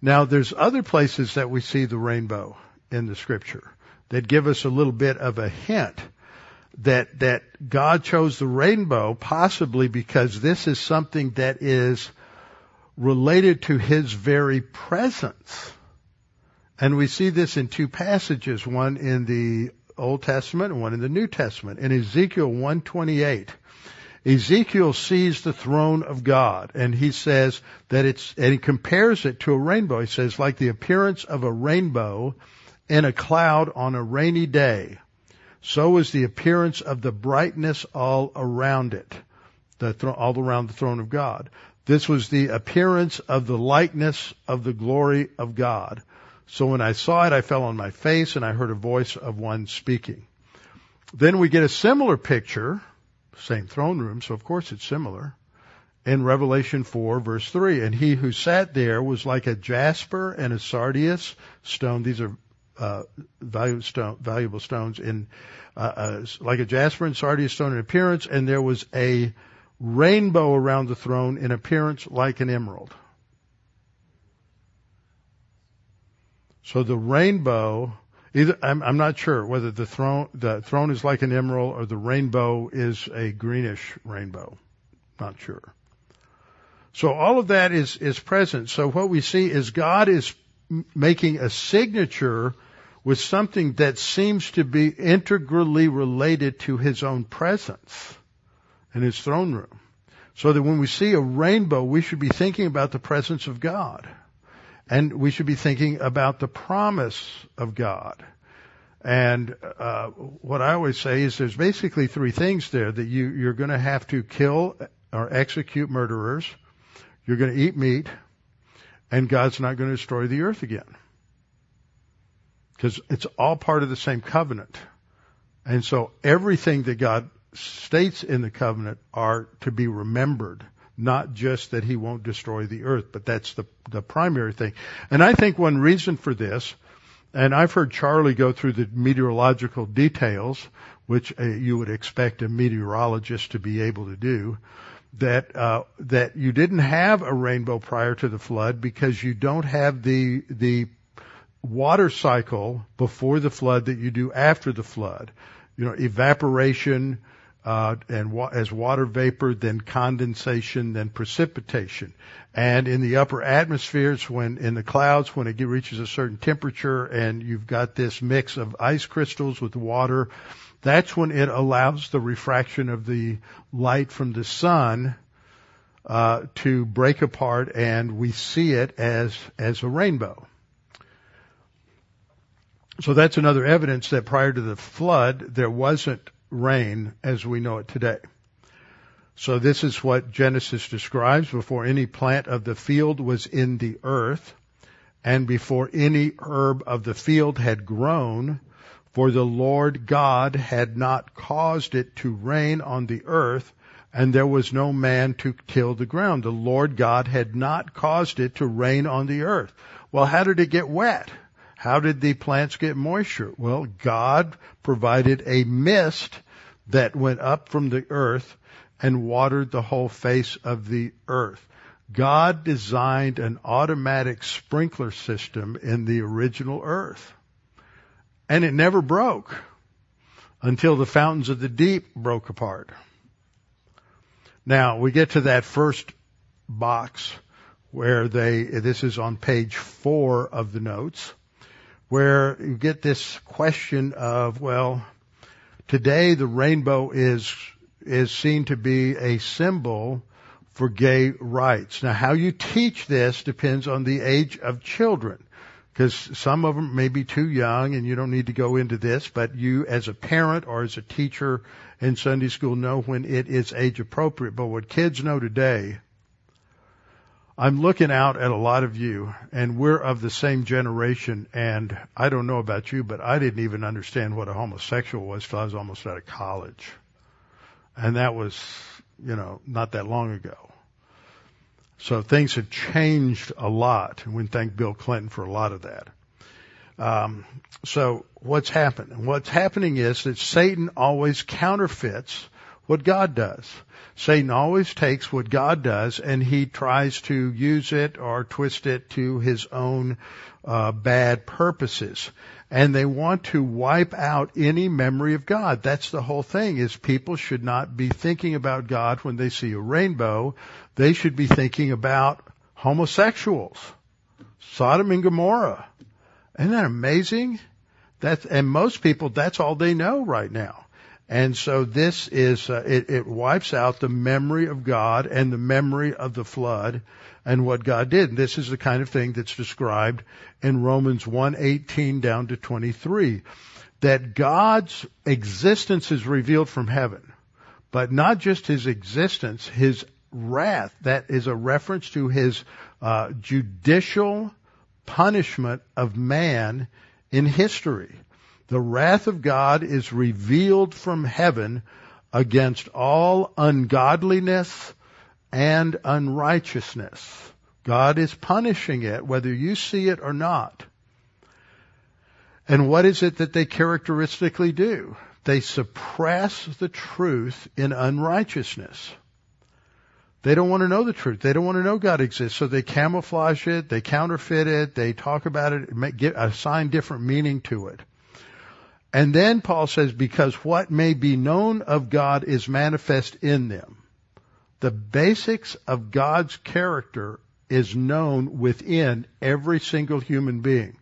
Now there's other places that we see the rainbow in the scripture that give us a little bit of a hint that, that God chose the rainbow possibly because this is something that is related to His very presence. And we see this in two passages, one in the Old Testament and one in the New Testament. In Ezekiel 128, Ezekiel sees the throne of God and he says that it's, and he compares it to a rainbow. He says like the appearance of a rainbow in a cloud on a rainy day. So is the appearance of the brightness all around it, the th- all around the throne of God. This was the appearance of the likeness of the glory of God. So when I saw it, I fell on my face and I heard a voice of one speaking. Then we get a similar picture same throne room, so of course it's similar. In Revelation 4 verse 3, and he who sat there was like a jasper and a sardius stone. These are uh, valuable, stone, valuable stones in uh, uh, like a jasper and sardius stone in appearance, and there was a rainbow around the throne in appearance like an emerald. So the rainbow Either I'm, I'm not sure whether the throne the throne is like an emerald or the rainbow is a greenish rainbow. Not sure. So all of that is is present. So what we see is God is making a signature with something that seems to be integrally related to His own presence in His throne room. So that when we see a rainbow, we should be thinking about the presence of God. And we should be thinking about the promise of God. And uh, what I always say is there's basically three things there that you, you're going to have to kill or execute murderers. You're going to eat meat, and God's not going to destroy the earth again. Because it's all part of the same covenant. And so everything that God states in the covenant are to be remembered not just that he won't destroy the earth, but that's the, the primary thing. And I think one reason for this, and I've heard Charlie go through the meteorological details, which uh, you would expect a meteorologist to be able to do, that uh, that you didn't have a rainbow prior to the flood because you don't have the the water cycle before the flood that you do after the flood. You know, evaporation, uh, and wa- as water vapor, then condensation, then precipitation. And in the upper atmospheres, when in the clouds, when it reaches a certain temperature, and you've got this mix of ice crystals with water, that's when it allows the refraction of the light from the sun uh, to break apart, and we see it as as a rainbow. So that's another evidence that prior to the flood, there wasn't rain as we know it today. So this is what Genesis describes before any plant of the field was in the earth and before any herb of the field had grown, for the Lord God had not caused it to rain on the earth, and there was no man to till the ground. The Lord God had not caused it to rain on the earth. Well, how did it get wet? How did the plants get moisture? Well, God provided a mist that went up from the earth and watered the whole face of the earth. God designed an automatic sprinkler system in the original earth. And it never broke until the fountains of the deep broke apart. Now we get to that first box where they, this is on page four of the notes where you get this question of, well, today the rainbow is, is seen to be a symbol for gay rights. Now how you teach this depends on the age of children. Because some of them may be too young and you don't need to go into this, but you as a parent or as a teacher in Sunday school know when it is age appropriate. But what kids know today I'm looking out at a lot of you, and we're of the same generation. And I don't know about you, but I didn't even understand what a homosexual was till I was almost out of college, and that was, you know, not that long ago. So things have changed a lot, and we thank Bill Clinton for a lot of that. Um, so what's happened? What's happening is that Satan always counterfeits what God does. Satan always takes what God does and he tries to use it or twist it to his own uh, bad purposes. And they want to wipe out any memory of God. That's the whole thing is people should not be thinking about God when they see a rainbow. They should be thinking about homosexuals, Sodom and Gomorrah, Isn't that amazing? That's, and most people, that's all they know right now. And so this is, uh, it, it wipes out the memory of God and the memory of the flood and what God did. This is the kind of thing that's described in Romans 1:18 down to 23 that God's existence is revealed from heaven. But not just his existence, his wrath, that is a reference to his uh, judicial punishment of man in history. The wrath of God is revealed from heaven against all ungodliness and unrighteousness. God is punishing it whether you see it or not. And what is it that they characteristically do? They suppress the truth in unrighteousness. They don't want to know the truth. They don't want to know God exists. So they camouflage it, they counterfeit it, they talk about it, assign different meaning to it. And then Paul says, because what may be known of God is manifest in them. The basics of God's character is known within every single human being.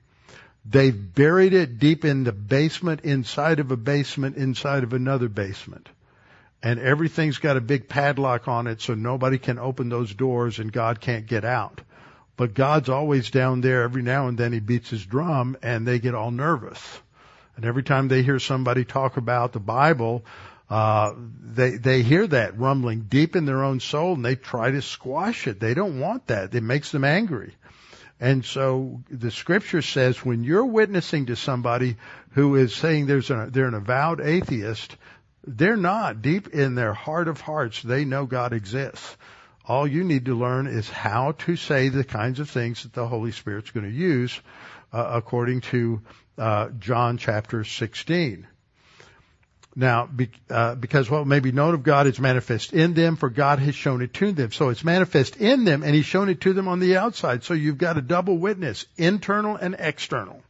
They've buried it deep in the basement, inside of a basement, inside of another basement. And everything's got a big padlock on it so nobody can open those doors and God can't get out. But God's always down there. Every now and then he beats his drum and they get all nervous. And every time they hear somebody talk about the Bible, uh, they they hear that rumbling deep in their own soul and they try to squash it. They don't want that. It makes them angry. And so the scripture says when you're witnessing to somebody who is saying there's a, they're an avowed atheist, they're not deep in their heart of hearts. They know God exists. All you need to learn is how to say the kinds of things that the Holy Spirit's going to use, uh, according to uh, John chapter 16. Now, be, uh, because what may be known of God is manifest in them, for God has shown it to them. So it's manifest in them, and He's shown it to them on the outside. So you've got a double witness, internal and external.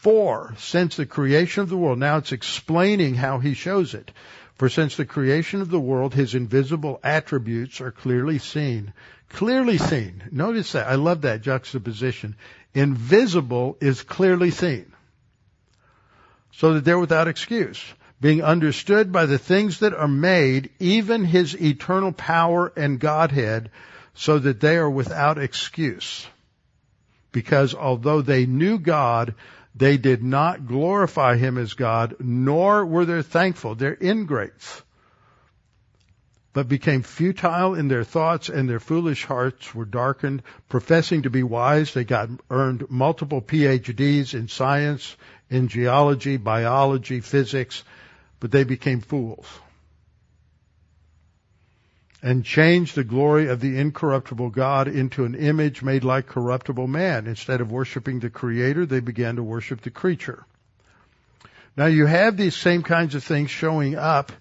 For, since the creation of the world, now it's explaining how He shows it. For since the creation of the world, His invisible attributes are clearly seen. Clearly seen. Notice that. I love that juxtaposition. Invisible is clearly seen. So that they're without excuse being understood by the things that are made, even his eternal power and Godhead, so that they are without excuse. Because although they knew God, they did not glorify him as God, nor were they thankful. They're ingrates. But became futile in their thoughts and their foolish hearts were darkened. Professing to be wise, they got earned multiple PhDs in science, in geology, biology, physics, but they became fools and changed the glory of the incorruptible God into an image made like corruptible man. Instead of worshiping the creator, they began to worship the creature. Now you have these same kinds of things showing up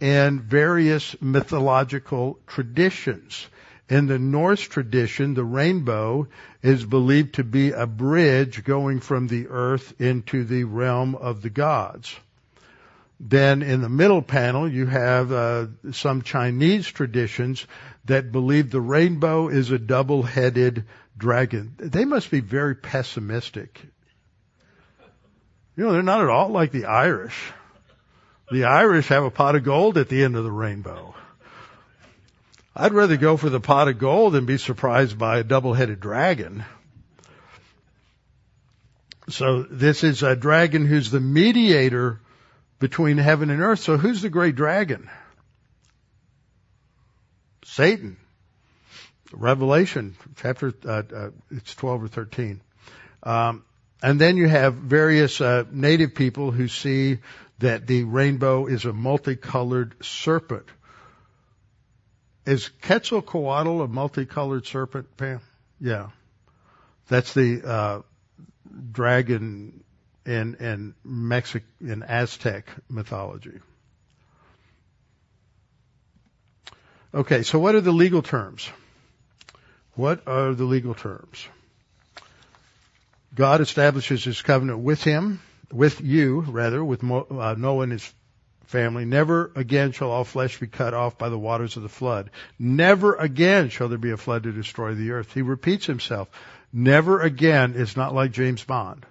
in various mythological traditions. In the Norse tradition, the rainbow is believed to be a bridge going from the earth into the realm of the gods. Then in the middle panel, you have uh, some Chinese traditions that believe the rainbow is a double-headed dragon. They must be very pessimistic. You know, they're not at all like the Irish. The Irish have a pot of gold at the end of the rainbow. I'd rather go for the pot of gold than be surprised by a double-headed dragon. So this is a dragon who's the mediator between heaven and earth. So who's the great dragon? Satan. Revelation chapter uh, uh, it's twelve or thirteen, um, and then you have various uh, native people who see that the rainbow is a multicolored serpent. Is Quetzalcoatl a multicolored serpent, Pam? Yeah, that's the uh, dragon in in Mexican in Aztec mythology. Okay, so what are the legal terms? What are the legal terms? God establishes his covenant with him, with you, rather, with Mo, uh, Noah and his family. Never again shall all flesh be cut off by the waters of the flood. Never again shall there be a flood to destroy the earth. He repeats himself. Never again is not like James Bond.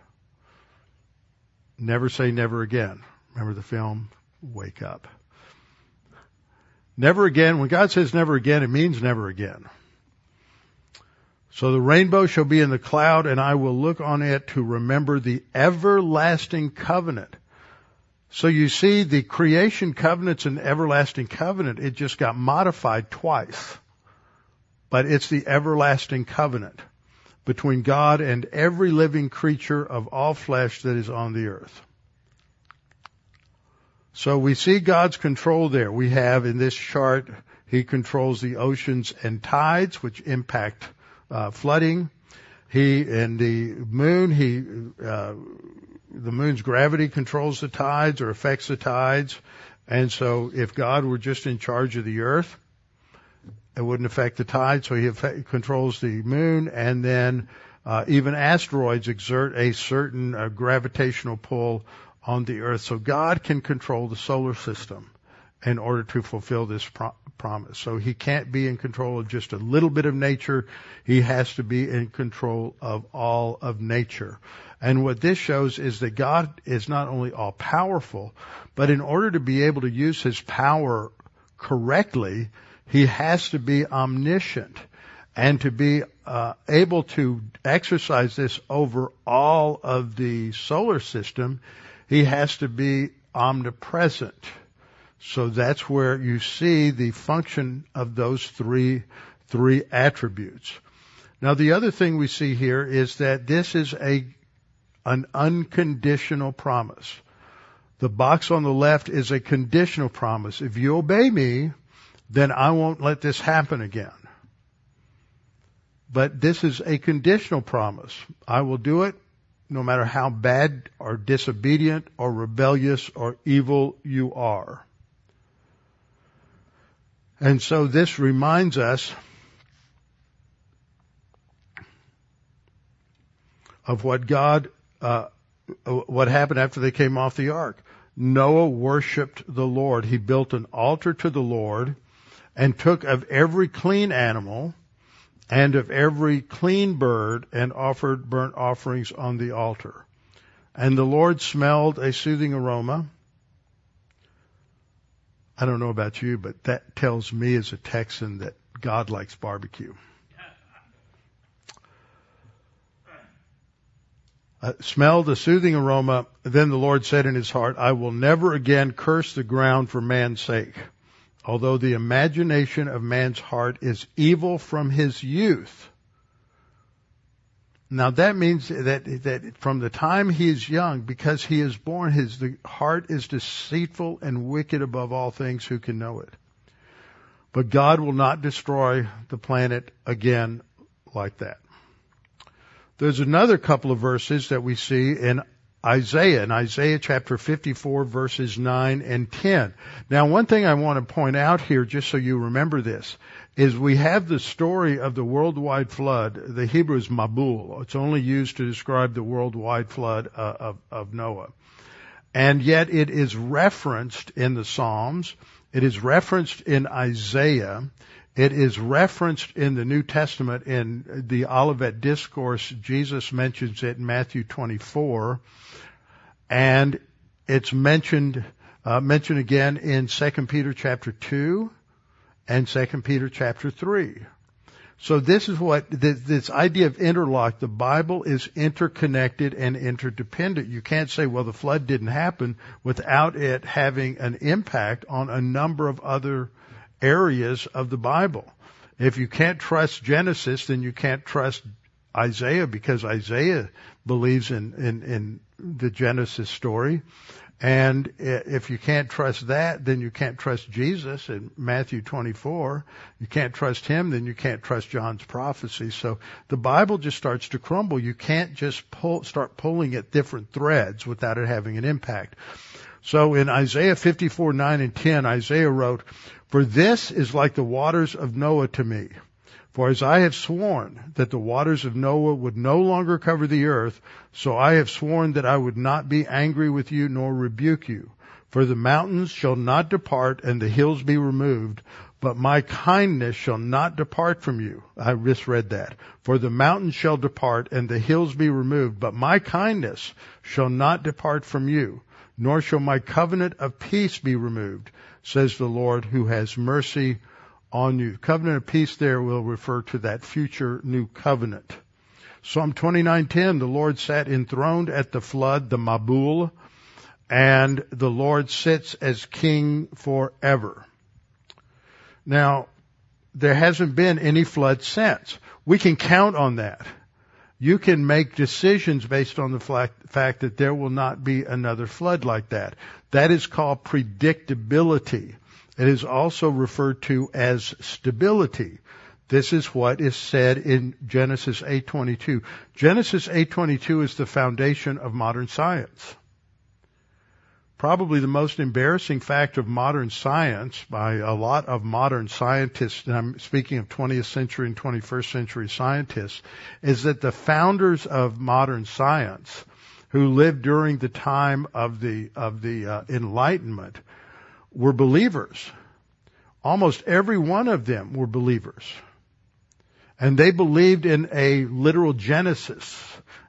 Never say never again. Remember the film? Wake up. Never again. When God says never again, it means never again. So the rainbow shall be in the cloud and I will look on it to remember the everlasting covenant. So you see the creation covenants an everlasting covenant, it just got modified twice. But it's the everlasting covenant between God and every living creature of all flesh that is on the earth. So we see God's control there. We have in this chart, He controls the oceans and tides, which impact uh, flooding. He and the moon, he uh, the moon's gravity controls the tides or affects the tides. And so if God were just in charge of the earth, it wouldn't affect the tide. So he affect, controls the moon and then uh, even asteroids exert a certain uh, gravitational pull on the earth. So God can control the solar system in order to fulfill this pro- promise. So he can't be in control of just a little bit of nature. He has to be in control of all of nature. And what this shows is that God is not only all powerful, but in order to be able to use his power correctly, he has to be omniscient and to be uh, able to exercise this over all of the solar system, he has to be omnipresent. So that's where you see the function of those three, three attributes. Now the other thing we see here is that this is a, an unconditional promise. The box on the left is a conditional promise. If you obey me, then I won't let this happen again. But this is a conditional promise. I will do it no matter how bad or disobedient or rebellious or evil you are. And so this reminds us of what God, uh, what happened after they came off the ark. Noah worshiped the Lord. He built an altar to the Lord and took of every clean animal and of every clean bird and offered burnt offerings on the altar. And the Lord smelled a soothing aroma I don't know about you, but that tells me as a Texan that God likes barbecue. Uh, smelled a soothing aroma. Then the Lord said in his heart, I will never again curse the ground for man's sake. Although the imagination of man's heart is evil from his youth, now that means that, that from the time he is young, because he is born, his heart is deceitful and wicked above all things who can know it. But God will not destroy the planet again like that. There's another couple of verses that we see in Isaiah, in Isaiah chapter 54 verses 9 and 10. Now one thing I want to point out here, just so you remember this, is we have the story of the worldwide flood. The Hebrew is Mabul. It's only used to describe the worldwide flood uh, of, of Noah. And yet it is referenced in the Psalms. It is referenced in Isaiah. It is referenced in the New Testament in the Olivet Discourse. Jesus mentions it in Matthew 24. And it's mentioned, uh, mentioned again in 2 Peter chapter 2 and Second Peter chapter 3. So this is what, this, idea of interlock, the Bible is interconnected and interdependent. You can't say, well, the flood didn't happen without it having an impact on a number of other areas of the Bible. If you can't trust Genesis, then you can't trust Isaiah because Isaiah believes in, in, in the Genesis story. And if you can't trust that, then you can't trust Jesus in Matthew 24. You can't trust him, then you can't trust John's prophecy. So the Bible just starts to crumble. You can't just pull, start pulling at different threads without it having an impact. So in Isaiah 54, 9 and 10, Isaiah wrote, For this is like the waters of Noah to me. For as I have sworn that the waters of Noah would no longer cover the earth, so I have sworn that I would not be angry with you nor rebuke you. For the mountains shall not depart and the hills be removed, but my kindness shall not depart from you. I just read that. For the mountains shall depart and the hills be removed, but my kindness shall not depart from you, nor shall my covenant of peace be removed, says the Lord who has mercy on you. Covenant of peace there will refer to that future new covenant. Psalm 29:10, the Lord sat enthroned at the flood, the Mabul, and the Lord sits as king forever. Now, there hasn't been any flood since. We can count on that. You can make decisions based on the fact that there will not be another flood like that. That is called predictability. It is also referred to as stability. This is what is said in Genesis 8:22. Genesis 8:22 is the foundation of modern science. Probably the most embarrassing fact of modern science by a lot of modern scientists, and I'm speaking of 20th century and 21st century scientists, is that the founders of modern science who lived during the time of the of the uh, enlightenment were believers. Almost every one of them were believers. And they believed in a literal Genesis.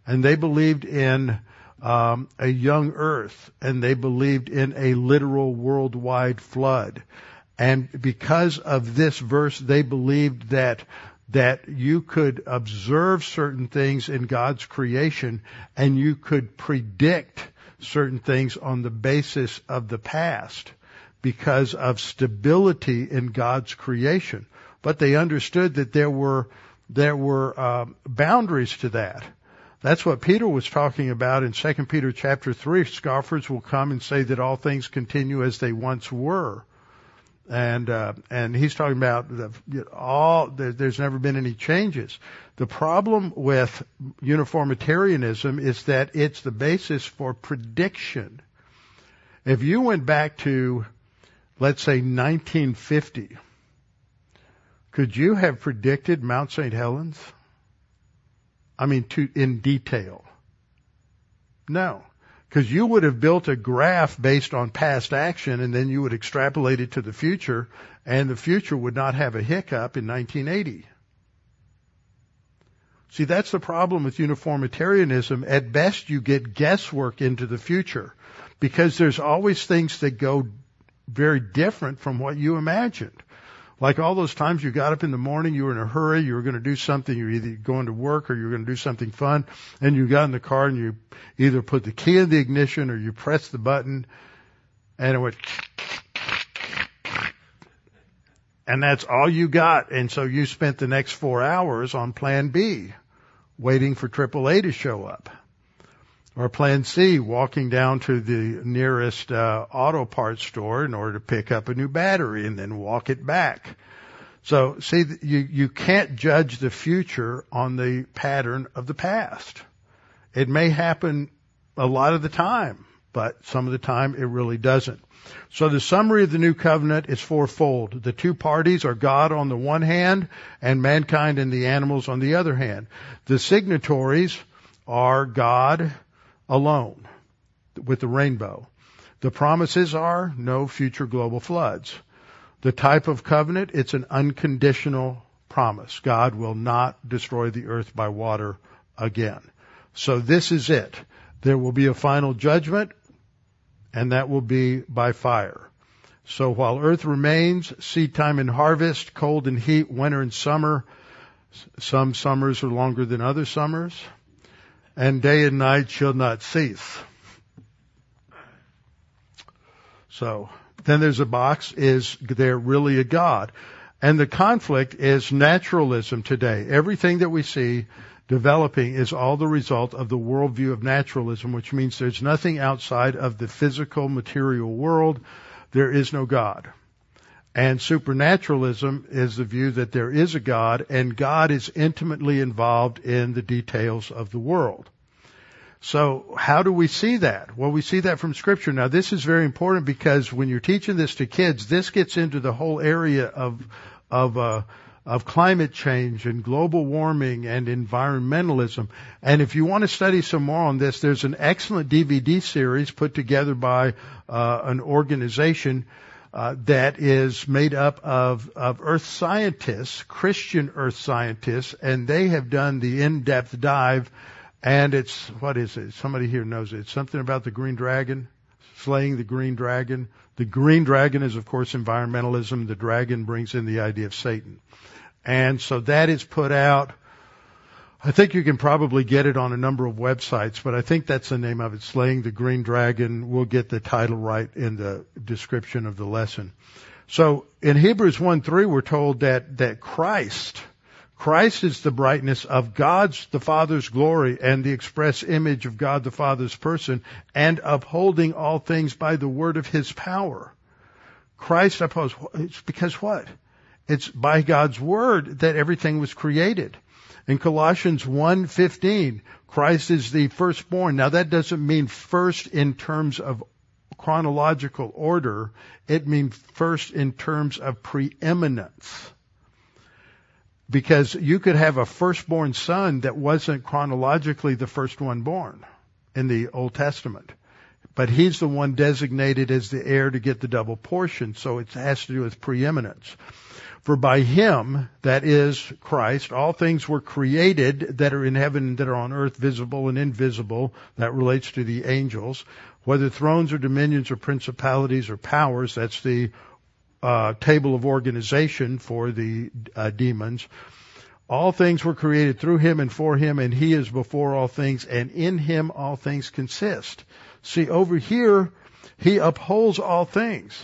And they believed in um, a young earth. And they believed in a literal worldwide flood. And because of this verse, they believed that that you could observe certain things in God's creation and you could predict certain things on the basis of the past because of stability in God's creation. But they understood that there were there were um, boundaries to that. That's what Peter was talking about in 2 Peter chapter 3. Scoffers will come and say that all things continue as they once were. And, uh, and he's talking about the, all, there, there's never been any changes. The problem with uniformitarianism is that it's the basis for prediction. If you went back to let's say 1950, could you have predicted Mount St. Helens? I mean, to, in detail. No. Because you would have built a graph based on past action and then you would extrapolate it to the future and the future would not have a hiccup in 1980. See, that's the problem with uniformitarianism. At best, you get guesswork into the future because there's always things that go very different from what you imagined. Like all those times you got up in the morning, you were in a hurry, you were going to do something, you were either going to work or you were going to do something fun, and you got in the car and you either put the key in the ignition or you pressed the button, and it went, and that's all you got. And so you spent the next four hours on plan B, waiting for AAA to show up. Or plan C, walking down to the nearest uh, auto parts store in order to pick up a new battery and then walk it back. So see, you, you can't judge the future on the pattern of the past. It may happen a lot of the time, but some of the time it really doesn't. So the summary of the new covenant is fourfold. The two parties are God on the one hand and mankind and the animals on the other hand. The signatories are God, alone with the rainbow. The promises are no future global floods. The type of covenant, it's an unconditional promise. God will not destroy the earth by water again. So this is it. There will be a final judgment, and that will be by fire. So while earth remains, seed time and harvest, cold and heat, winter and summer, some summers are longer than other summers and day and night shall not cease. So then there's a box, is there really a God? And the conflict is naturalism today. Everything that we see developing is all the result of the worldview of naturalism, which means there's nothing outside of the physical material world. There is no God. And supernaturalism is the view that there is a God and God is intimately involved in the details of the world. So how do we see that? Well, we see that from scripture. Now this is very important because when you're teaching this to kids, this gets into the whole area of, of, uh, of climate change and global warming and environmentalism. And if you want to study some more on this, there's an excellent DVD series put together by uh, an organization uh, that is made up of, of earth scientists, Christian earth scientists, and they have done the in-depth dive. And it's what is it? Somebody here knows it. It's something about the green dragon, slaying the green dragon. The green dragon is, of course, environmentalism. The dragon brings in the idea of Satan. And so that is put out. I think you can probably get it on a number of websites, but I think that's the name of it, Slaying the Green Dragon. We'll get the title right in the description of the lesson. So in Hebrews 1 3, we're told that, that Christ, Christ is the brightness of God's, the Father's glory and the express image of God the Father's person and upholding all things by the word of his power. Christ upholds, it's because what? It's by God's word that everything was created. In Colossians 1:15, Christ is the firstborn. Now that doesn't mean first in terms of chronological order. It means first in terms of preeminence. Because you could have a firstborn son that wasn't chronologically the first one born in the Old Testament. But he's the one designated as the heir to get the double portion, so it has to do with preeminence. For by him, that is Christ, all things were created that are in heaven and that are on earth, visible and invisible. That relates to the angels. Whether thrones or dominions or principalities or powers, that's the uh, table of organization for the uh, demons. All things were created through him and for him, and he is before all things, and in him all things consist. See, over here, he upholds all things.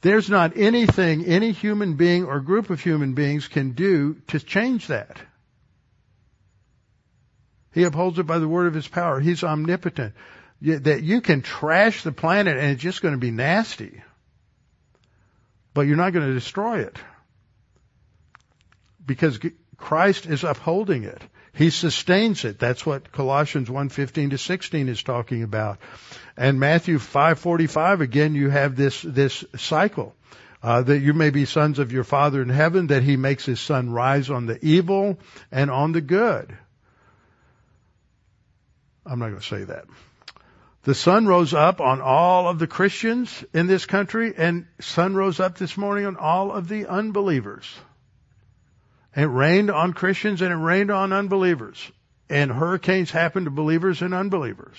There's not anything any human being or group of human beings can do to change that. He upholds it by the word of his power. He's omnipotent. That you can trash the planet and it's just going to be nasty. But you're not going to destroy it. Because Christ is upholding it. He sustains it. That's what Colossians 1:15 to 16 is talking about. And Matthew 5:45 again you have this this cycle. Uh, that you may be sons of your Father in heaven, that He makes His sun rise on the evil and on the good. I'm not going to say that. The sun rose up on all of the Christians in this country, and sun rose up this morning on all of the unbelievers. It rained on Christians and it rained on unbelievers. And hurricanes happen to believers and unbelievers.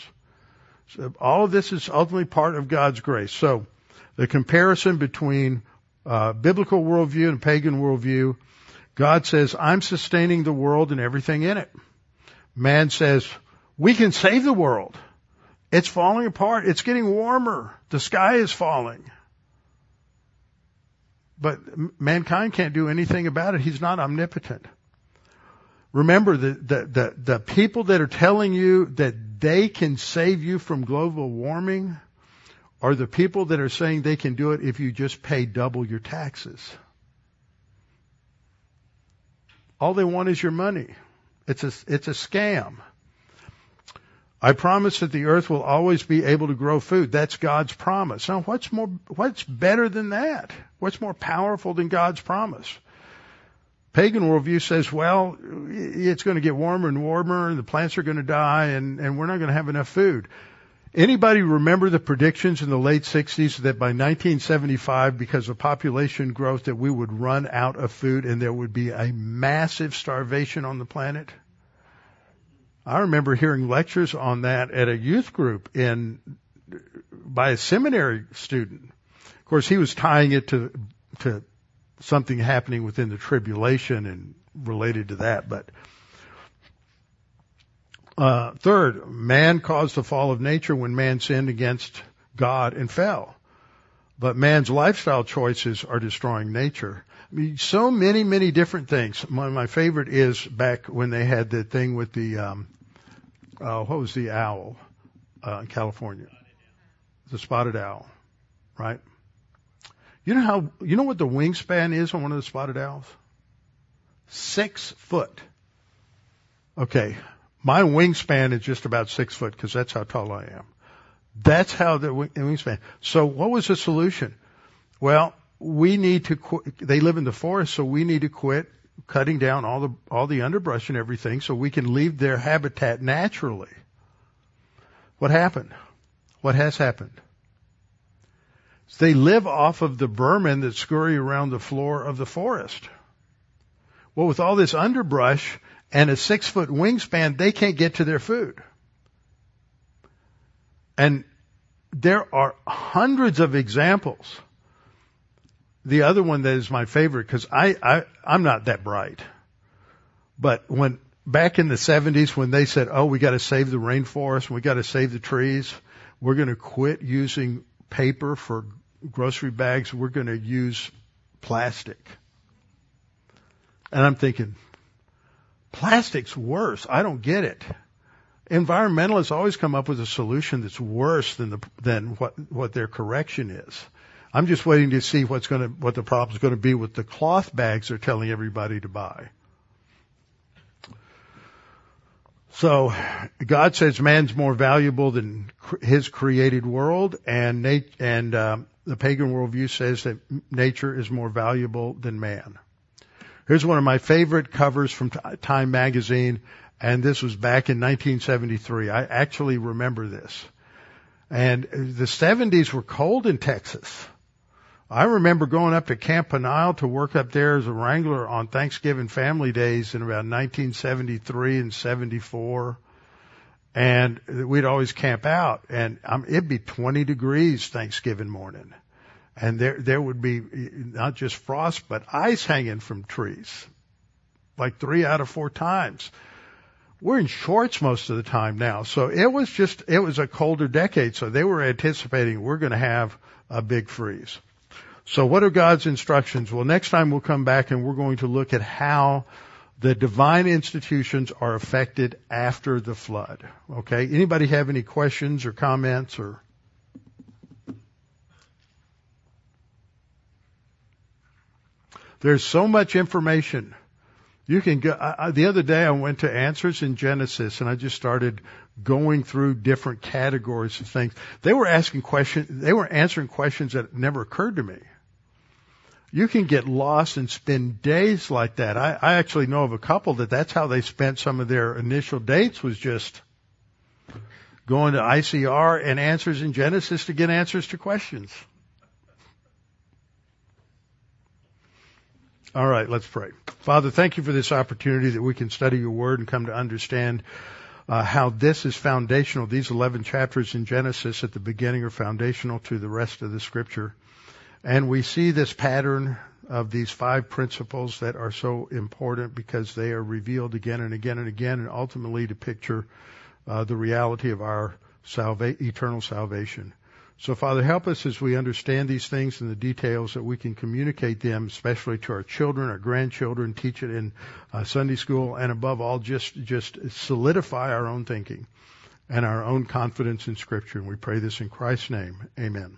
So all of this is ultimately part of God's grace. So the comparison between uh, biblical worldview and pagan worldview, God says, I'm sustaining the world and everything in it. Man says, we can save the world. It's falling apart. It's getting warmer. The sky is falling. But mankind can't do anything about it. He's not omnipotent. Remember the, the, the, the people that are telling you that they can save you from global warming are the people that are saying they can do it if you just pay double your taxes. All they want is your money. It's a, it's a scam. I promise that the earth will always be able to grow food. That's God's promise. Now what's more, what's better than that? What's more powerful than God's promise? Pagan worldview says, well, it's going to get warmer and warmer and the plants are going to die and, and we're not going to have enough food. Anybody remember the predictions in the late 60s that by 1975, because of population growth, that we would run out of food and there would be a massive starvation on the planet? I remember hearing lectures on that at a youth group in by a seminary student. Of course, he was tying it to to something happening within the tribulation and related to that. But uh, third, man caused the fall of nature when man sinned against God and fell. But man's lifestyle choices are destroying nature. I mean, so many, many different things. My, my favorite is back when they had the thing with the um, uh, what was the owl uh, in California? The spotted owl, right? You know how you know what the wingspan is on one of the spotted owls? Six foot. Okay, my wingspan is just about six foot because that's how tall I am. That's how the wingspan. So what was the solution? Well, we need to quit. They live in the forest, so we need to quit cutting down all the all the underbrush and everything so we can leave their habitat naturally. What happened? What has happened? They live off of the vermin that scurry around the floor of the forest. Well, with all this underbrush and a six foot wingspan, they can't get to their food. And there are hundreds of examples. The other one that is my favorite, because I, I, I'm not that bright. But when, back in the 70s when they said, oh, we gotta save the rainforest, we gotta save the trees, we're gonna quit using paper for grocery bags, we're gonna use plastic. And I'm thinking, plastic's worse. I don't get it. Environmentalists always come up with a solution that's worse than the, than what, what their correction is. I'm just waiting to see what's going to, what the problem's going to be with the cloth bags they're telling everybody to buy. So God says man's more valuable than his created world, and nat- and um, the pagan worldview says that nature is more valuable than man. Here's one of my favorite covers from Time magazine, and this was back in 1973. I actually remember this. And the 70s were cold in Texas. I remember going up to Camp Peniel to work up there as a wrangler on Thanksgiving family days in about 1973 and 74. And we'd always camp out and um, it'd be 20 degrees Thanksgiving morning and there there would be not just frost but ice hanging from trees, like three out of four times. We're in shorts most of the time now, so it was just it was a colder decade. So they were anticipating we're going to have a big freeze. So what are God's instructions? Well, next time we'll come back and we're going to look at how the divine institutions are affected after the flood. Okay? Anybody have any questions or comments or There's so much information. You can go, I, the other day I went to answers in Genesis and I just started going through different categories of things. They were asking questions, they were answering questions that never occurred to me. You can get lost and spend days like that. I, I actually know of a couple that that's how they spent some of their initial dates was just going to ICR and answers in Genesis to get answers to questions. All right, let's pray. Father, thank you for this opportunity that we can study your word and come to understand uh, how this is foundational. These 11 chapters in Genesis at the beginning are foundational to the rest of the scripture. And we see this pattern of these five principles that are so important because they are revealed again and again and again and ultimately to picture uh, the reality of our salva- eternal salvation. So Father, help us as we understand these things and the details that we can communicate them, especially to our children, our grandchildren, teach it in uh, Sunday school, and above all, just, just solidify our own thinking and our own confidence in Scripture. And we pray this in Christ's name. Amen.